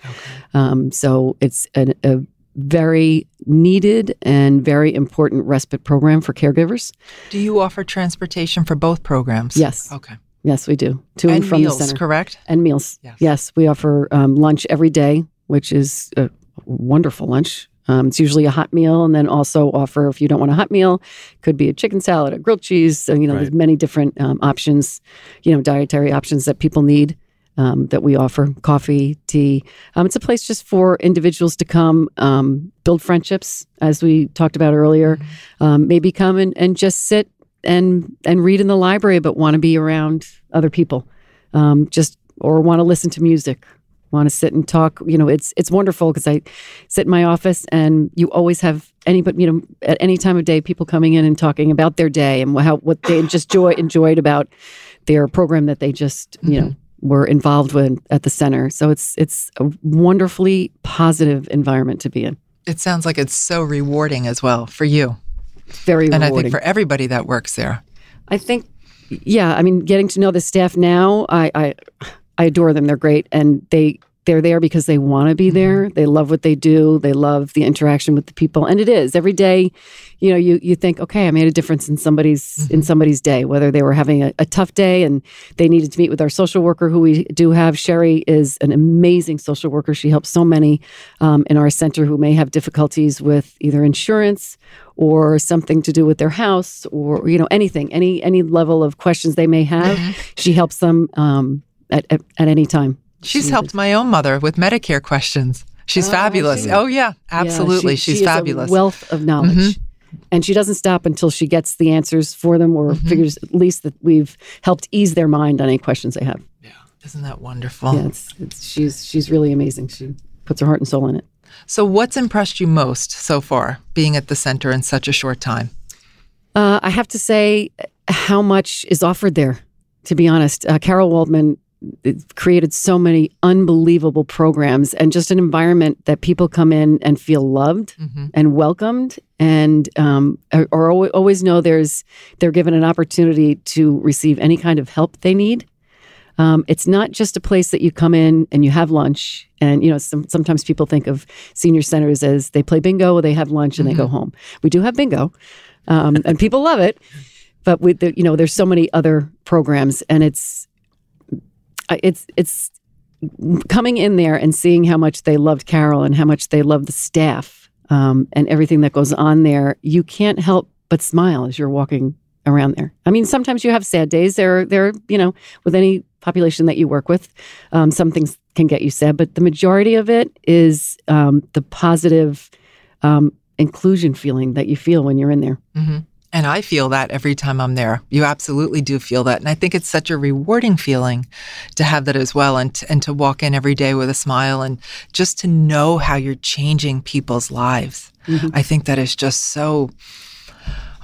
Um, so it's an, a very needed and very important respite program for caregivers. Do you offer transportation for both programs? Yes. Okay. Yes, we do. To and, and from meals, the center. correct? And meals. Yes. yes we offer um, lunch every day, which is a wonderful lunch. Um, it's usually a hot meal, and then also offer if you don't want a hot meal, could be a chicken salad, a grilled cheese. So, you know, Right. there's many different um, options, you know, dietary options that people need um, that we offer. Coffee, tea. Um, it's a place just for individuals to come um, build friendships, as we talked about earlier. Um, maybe come and, and just sit and and read in the library, but want to be around other people, um, just or want to listen to music, want to sit and talk. You know, it's it's wonderful because I sit in my office and you always have anybody, you know, at any time of day, people coming in and talking about their day and how what they just joy enjoyed about their program that they just you know were involved with at the center. So it's it's a wonderfully positive environment to be in. It sounds like it's so rewarding as well for you. Very And I think for everybody that works there. I think, yeah. I mean, getting to know the staff now, I I, I adore them. They're great, and they they're there because they want to be there. They love what they do. They love the interaction with the people, and it is every day. You know, you you think, okay, I made a difference in somebody's in somebody's day, whether they were having a, a tough day and they needed to meet with our social worker, who we do have. Sherry is an amazing social worker. She helps so many um, in our center who may have difficulties with either insurance or something to do with their house or you know anything any any level of questions they may have she helps them um, at, at, at any time She's She- helped my own mother with Medicare questions. She's Oh, fabulous. she? Oh yeah, Yeah, absolutely. she- She's she fabulous. Mm-hmm. wealth of knowledge and she doesn't stop until she gets the answers for them or Mm-hmm. figures at least that we've helped ease their mind on any questions they have Yeah. Isn't that wonderful? yeah it's, it's she's she's really amazing she puts her heart and soul in it So what's impressed you most so far being at the center in such a short time? Uh, I have to say how much is offered there. To be honest, uh, Carol Waldman uh, created so many unbelievable programs and just an environment that people come in and feel loved Mm-hmm. and welcomed, and um, or, or always know there's they're given an opportunity to receive any kind of help they need. Um, it's not just a place that you come in and you have lunch. And you know, some, sometimes people think of senior centers as they play bingo, they have lunch, and they go home. We do have bingo, um, and people love it. But with the, you know, there's so many other programs, and it's it's it's coming in there and seeing how much they loved Carol and how much they love the staff um, and everything that goes on there. You can't help but smile as you're walking around there. I mean, sometimes you have sad days. There, there, you know, with any population that you work with, um, some things can get you sad, but the majority of it is um, the positive um, inclusion feeling that you feel when you're in there. hmm And I feel that every time I'm there. You absolutely do feel that. And I think it's such a rewarding feeling to have that as well and, and to walk in every day with a smile and just to know how you're changing people's lives. I think that is just so,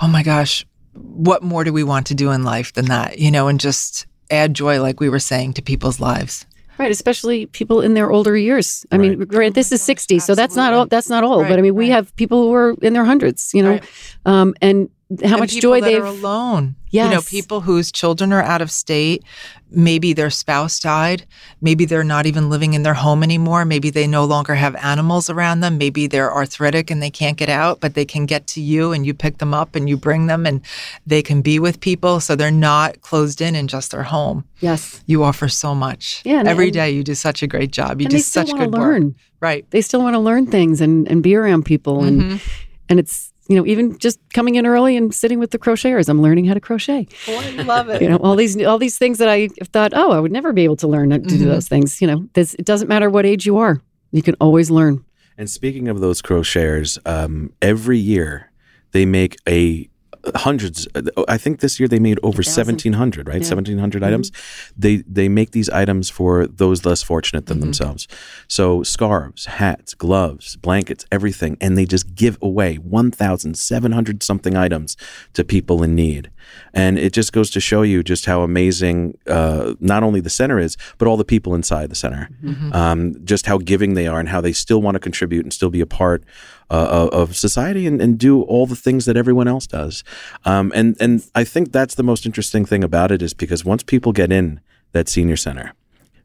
oh my gosh, what more do we want to do in life than that? You know, and just add joy, like we were saying, to people's lives. Right, especially people in their older years. I mean, grant this is sixty, so that's not all. That's not old. Right, but I mean, we right. have people who are in their hundreds. You know, Right. um, and how And much joy they've. are alone. Yes You know, people whose children are out of state. Maybe their spouse died. Maybe they're not even living in their home anymore. Maybe they no longer have animals around them. Maybe they're arthritic and they can't get out, but they can get to you and you pick them up and you bring them and they can be with people. So they're not closed in in just their home. yes, You offer so much. Yeah, and- Every and- day you do such a great job. You and do such good learn. work. Right. They still want to learn things and and be around people and Mhm. and it's you know even just coming in early and sitting with the crocheters. I'm learning how to crochet. Oh, I love it. You know, all these all these things that I thought, oh, I would never be able to learn to do Mhm. those things. You know, this, it doesn't matter what age you are. You can always learn. And speaking of those crocheters, um, every year they make a hundreds. Uh, I think this year they made over seventeen hundred, right? Yeah. Seventeen mm-hmm. items. They they make these items for those less fortunate than mm-hmm. themselves. So scarves, hats, gloves, blankets, everything, and they just give away one thousand seven hundred something items to people in need. And it just goes to show you just how amazing uh, not only the center is, but all the people inside the center. Um, just how giving they are and how they still want to contribute and still be a part uh, of of society and, and do all the things that everyone else does. Um, and and I think that's the most interesting thing about it is because once people get in that senior center,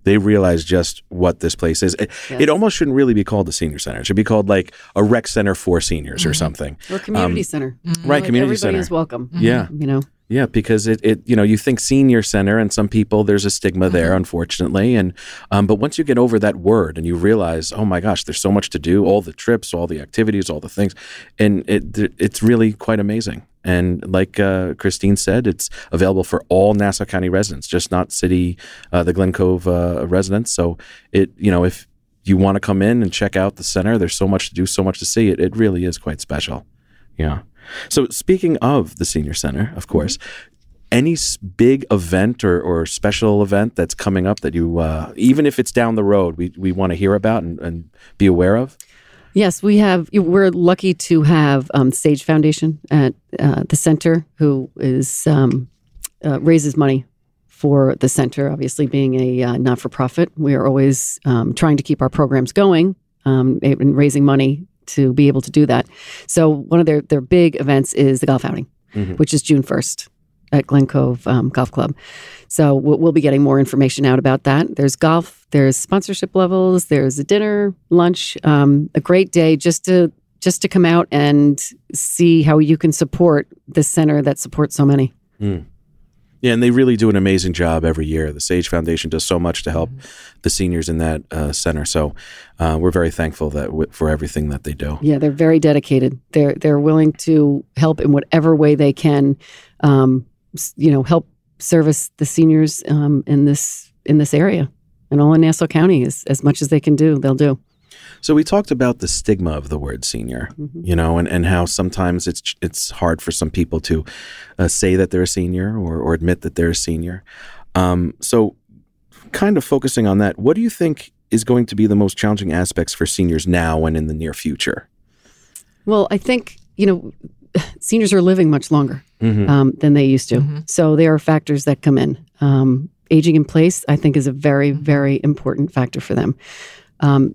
they realize just what this place is. It, Yes. it almost shouldn't really be called the senior center. It should be called like a rec center for seniors or something. Or community Um, center. Right, Like, community everybody center. is welcome. Yeah. You know. Yeah, because it, it you know you think senior center and some people there's a stigma there unfortunately and um, but once you get over that word and you realize oh my gosh there's so much to do all the trips all the activities all the things and it it's really quite amazing and like uh, Christine said it's available for all Nassau County residents just not city uh, the Glen Cove uh, residents so it you know if you want to come in and check out the center there's so much to do so much to see it it really is quite special yeah. So speaking of the senior center, of course, any big event or, or special event that's coming up that you, uh, even if it's down the road, we, we want to hear about and, and be aware of? Yes, we have. We're lucky to have um, Sage Foundation at uh, the center, who is um, uh, raises money for the center. Obviously, being a uh, not for profit, we are always um, trying to keep our programs going um, and raising money to be able to do that. So, one of their their big events is the golf outing, Mhm. which is June first at Glen Cove um, Golf Club. So we'll, we'll be getting more information out about that. There's golf, there's sponsorship levels, there's a dinner, lunch, um, a great day just to just to come out and see how you can support this center that supports so many. Yeah, and they really do an amazing job every year. The Sage Foundation does so much to help the seniors in that uh, center. So uh, we're very thankful that w- for everything that they do. Yeah, they're very dedicated. They're they're willing to help in whatever way they can. Um, you know, help service the seniors um, in this in this area and all in Nassau County is as much as they can do. They'll do. So we talked about the stigma of the word senior, you know, and, and how sometimes it's it's hard for some people to uh, say that they're a senior or, or admit that they're a senior. Um, so, kind of focusing on that, what do you think is going to be the most challenging aspects for seniors now and in the near future? Well, I think you know, seniors are living much longer Mhm. um, than they used to. So there are factors that come in. Um, aging in place, I think, is a very, very important factor for them. Um,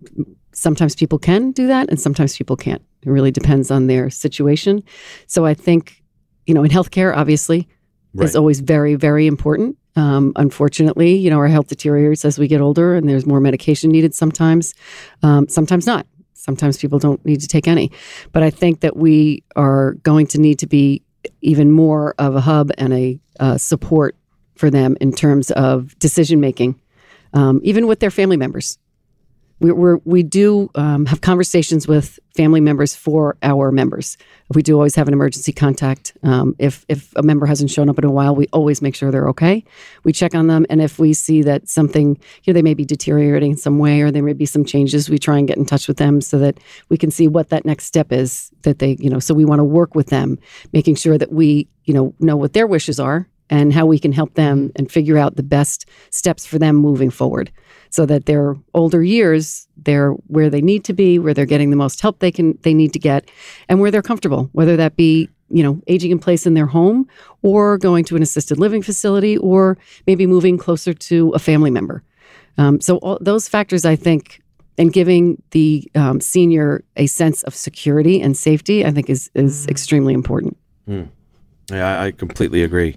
sometimes people can do that, and sometimes people can't. It really depends on their situation. So I think, you know, in healthcare, obviously, Right. is always very, very important. Um, unfortunately, you know, our health deteriorates as we get older, and there's more medication needed sometimes. Um, sometimes not. Sometimes people don't need to take any. But I think that we are going to need to be even more of a hub and a uh, support for them in terms of decision making, um, even with their family members. We, we're, we do um, have conversations with family members for our members. We do always have an emergency contact. Um, if if a member hasn't shown up in a while, we always make sure they're okay. We check on them, and if we see that something, you know, they may be deteriorating in some way, or there may be some changes, we try and get in touch with them so that we can see what that next step is. That they, you know, so we want to work with them, making sure that we, you know, know what their wishes are and how we can help them and figure out the best steps for them moving forward so that their older years they're where they need to be where they're getting the most help they can they need to get and where they're comfortable whether that be you know aging in place in their home or going to an assisted living facility or maybe moving closer to a family member. Um, so all those factors i think and giving the um, senior a sense of security and safety i think is is extremely important. Yeah, I, I completely agree.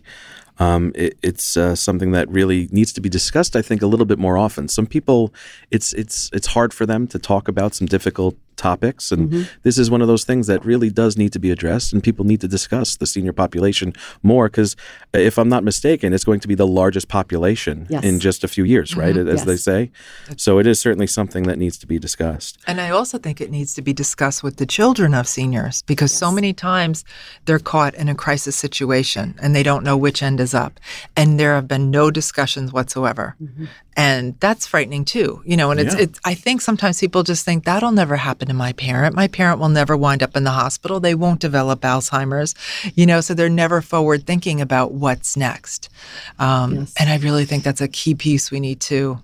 Um, it, it's uh, something that really needs to be discussed. I think a little bit more often. Some people, it's it's it's hard for them to talk about some difficult topics, and mm-hmm. this is one of those things that really does need to be addressed, and people need to discuss the senior population more. Because uh, if I'm not mistaken, it's going to be the largest population Yes. in just a few years, right? Mm-hmm. As they say. So it is certainly something that needs to be discussed. And I also think it needs to be discussed with the children of seniors because so many times they're caught in a crisis situation and they don't know which end is up. And there have been no discussions whatsoever. Mm-hmm. And that's frightening too. You know, and it's Yeah. it's I think sometimes people just think that'll never happen to my parent. My parent will never wind up in the hospital. They won't develop Alzheimer's. You know, so they're never forward thinking about what's next. Um, Yes. And I really think that's a key piece we need to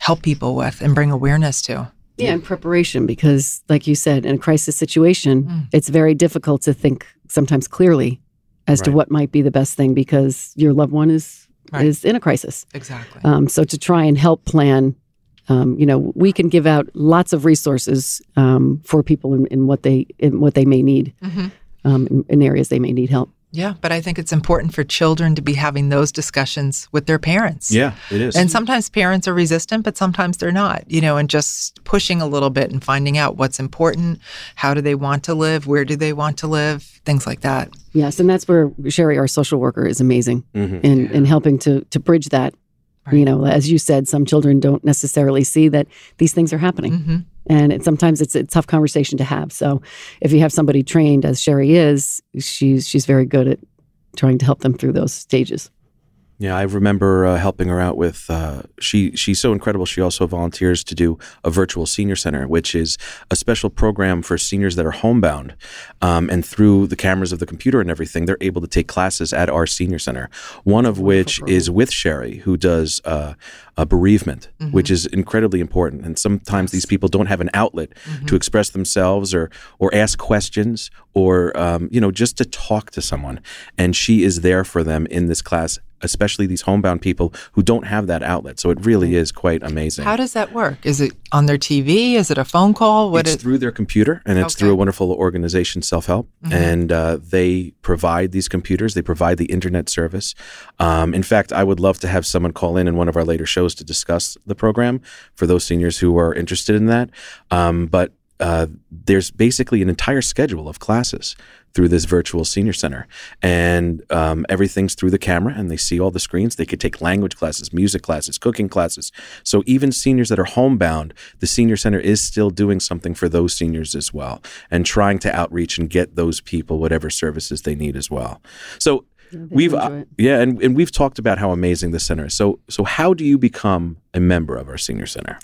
help people with and bring awareness to. Yeah, and preparation, because like you said, in a crisis situation, Mm. it's very difficult to think sometimes clearly as to what might be the best thing because your loved one is Right. is in a crisis. Exactly. Um, so to try and help plan, um, you know, we can give out lots of resources um, for people in, in what they in what they may need, Mhm. um, in, in areas they may need help. Yeah, but I think it's important for children to be having those discussions with their parents. Yeah, it is. And sometimes parents are resistant, but sometimes they're not, you know, and just pushing a little bit and finding out what's important, how do they want to live, where do they want to live, things like that. Yes, and that's where Sherry, our social worker, is amazing Mhm. in, in helping to to bridge that. You know, as you said, some children don't necessarily see that these things are happening. hmm and it, sometimes it's a tough conversation to have. So if you have somebody trained as Sherry is, she's she's very good at trying to help them through those stages. Yeah, I remember uh, helping her out with. Uh, she she's so incredible. She also volunteers to do a virtual senior center, which is a special program for seniors that are homebound, um, and through the cameras of the computer and everything, they're able to take classes at our senior center. One of which is with Sherry, who does uh, a bereavement, which is incredibly important. And sometimes these people don't have an outlet to express themselves or or ask questions or um, you know just to talk to someone. And she is there for them in this class especially these homebound people who don't have that outlet. So it really is quite amazing. How does that work? Is it on their TV? Is it a phone call? What it's is through their computer and it's through a wonderful organization self help and uh, they provide these computers they provide the internet service um, in fact i would love to have someone call in in one of our later shows to discuss the program for those seniors who are interested in that um, but uh, there's basically an entire schedule of classes through this virtual senior center. And um, everything's through the camera and they see all the screens. They could take language classes music classes cooking classes. So even seniors that are homebound the senior center is still doing something for those seniors as well and trying to outreach and get those people whatever services they need as well. So we've uh, yeah and, and we've talked about how amazing the center is. So so how do you become a member of our senior center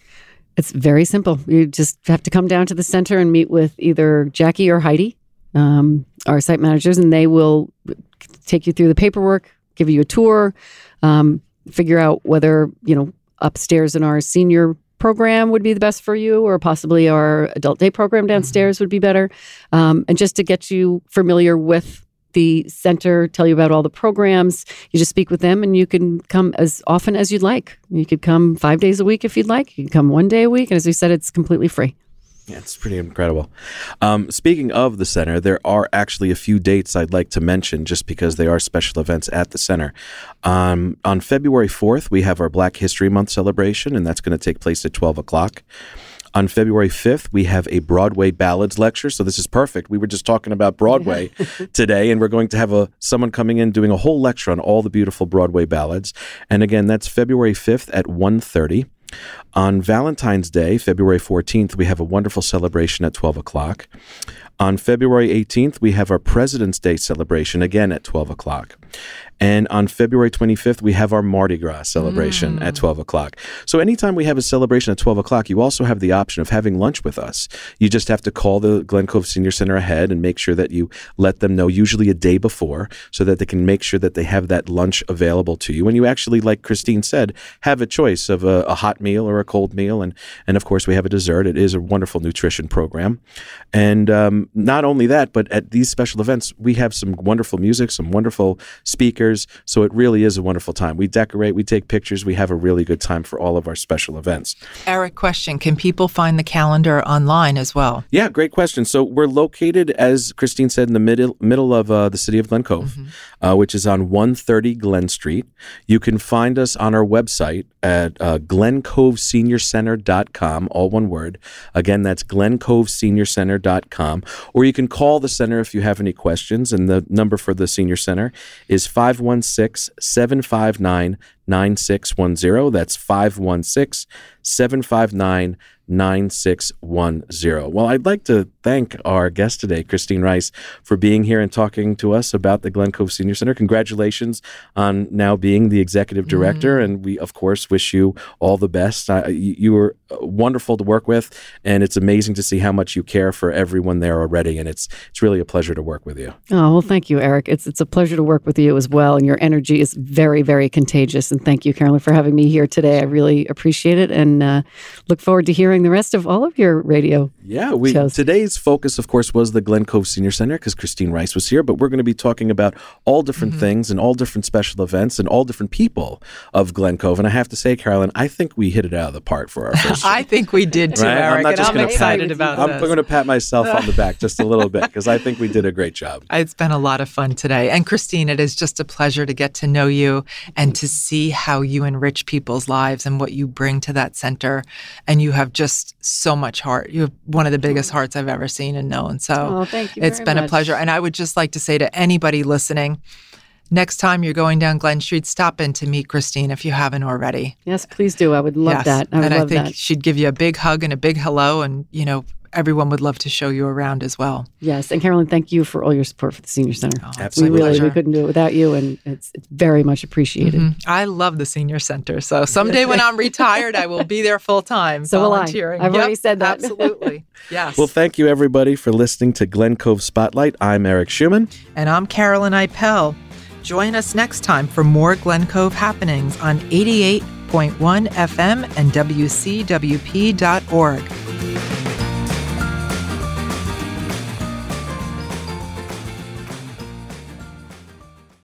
It's very simple. You just have to come down to the center and meet with either Jackie or Heidi, um, our site managers, and they will take you through the paperwork, give you a tour, um, figure out whether you know upstairs in our senior program would be the best for you, or possibly our adult day program downstairs would be better, um, and just to get you familiar with the center, tell you about all the programs. You just speak with them, and you can come as often as you'd like. You could come five days a week if you'd like. You can come one day a week, and as we said, it's completely free. Yeah, it's pretty incredible. Um, speaking of the center, there are actually a few dates I'd like to mention just because they are special events at the center. Um, on February 4th, we have our Black History Month celebration, and that's going to take place at 12 o'clock. On February 5th, we have a Broadway Ballads lecture. So this is perfect. We were just talking about Broadway today, and we're going to have a someone coming in doing a whole lecture on all the beautiful Broadway ballads. And again, that's February 5th at 1.30. On Valentine's Day, February 14th, we have a wonderful celebration at 12 o'clock. On February 18th, we have our President's Day celebration again at 12 o'clock. And on February 25th, we have our Mardi Gras celebration at 12 o'clock. So anytime we have a celebration at 12 o'clock, you also have the option of having lunch with us. You just have to call the Glen Cove Senior Center ahead and make sure that you let them know, usually a day before, so that they can make sure that they have that lunch available to you. And you actually, like Christine said, have a choice of a, a hot meal or a cold meal. And, and of course, we have a dessert. It is a wonderful nutrition program. And um, not only that, but at these special events, we have some wonderful music, some wonderful speakers. So it really is a wonderful time. We decorate, we take pictures, we have a really good time for all of our special events. Eric, question. Can people find the calendar online as well? Yeah, great question. So we're located, as Christine said, in the middle middle of uh, the city of Glen Cove, uh, which is on 130 Glen Street. You can find us on our website at uh, glencoveseniorcenter.com, all one word. Again, that's glencoveseniorcenter.com. Or you can call the center if you have any questions, and the number for the senior center is 516 759 9610. That's 516 759 9610. Well, I'd like to thank our guest today, Christine Rice, for being here and talking to us about the Glen Cove Senior Center. Congratulations on now being the executive director, and we, of course, wish you all the best. You, you were uh, wonderful to work with, and it's amazing to see how much you care for everyone there already, and it's it's really a pleasure to work with you. Oh well, thank you, Eric. It's it's a pleasure to work with you as well, and your energy is very very contagious. And thank you, Carolyn, for having me here today. I really appreciate it, and uh, look forward to hearing the rest of all of your radio Yeah, we shows. today's focus, of course, was the Glen Cove Senior Center because Christine Rice was here. But we're going to be talking about all different Mm-hmm. things and all different special events and all different people of Glen Cove. And I have to say, Carolyn, I think we hit it out of the park for our first. I think we did too, Right? I'm not just I'm gonna pat- excited about I'm this. going to pat myself on the back just a little bit because I think we did a great job. It's been a lot of fun today. And Christine, it is just a pleasure to get to know you and to see how you enrich people's lives and what you bring to that center. And you have just so much heart. You have one of the biggest mm-hmm. hearts I've ever seen and known. So Oh, thank you it's been a pleasure. And I would just like to say to anybody listening, next time you're going down Glen Street, stop in to meet Christine if you haven't already. Yes, please do. I would love Yes. that. I would and I think that. she'd give you a big hug and a big hello. And, you know, everyone would love to show you around as well. Yes, and Carolyn, thank you for all your support for the senior center. Oh, we Absolutely. really we couldn't do it without you, and it's, it's very much appreciated. Mhm. I love the senior center. So someday when I'm retired, I will be there full time. So will I. volunteering. I've already said that. Absolutely. Yes. Well, thank you everybody for listening to Glen Cove Spotlight. I'm Eric Schumann. and I'm Carolyn Ipel. Join us next time for more Glen Cove happenings on 88.1 FM and WCWP.org.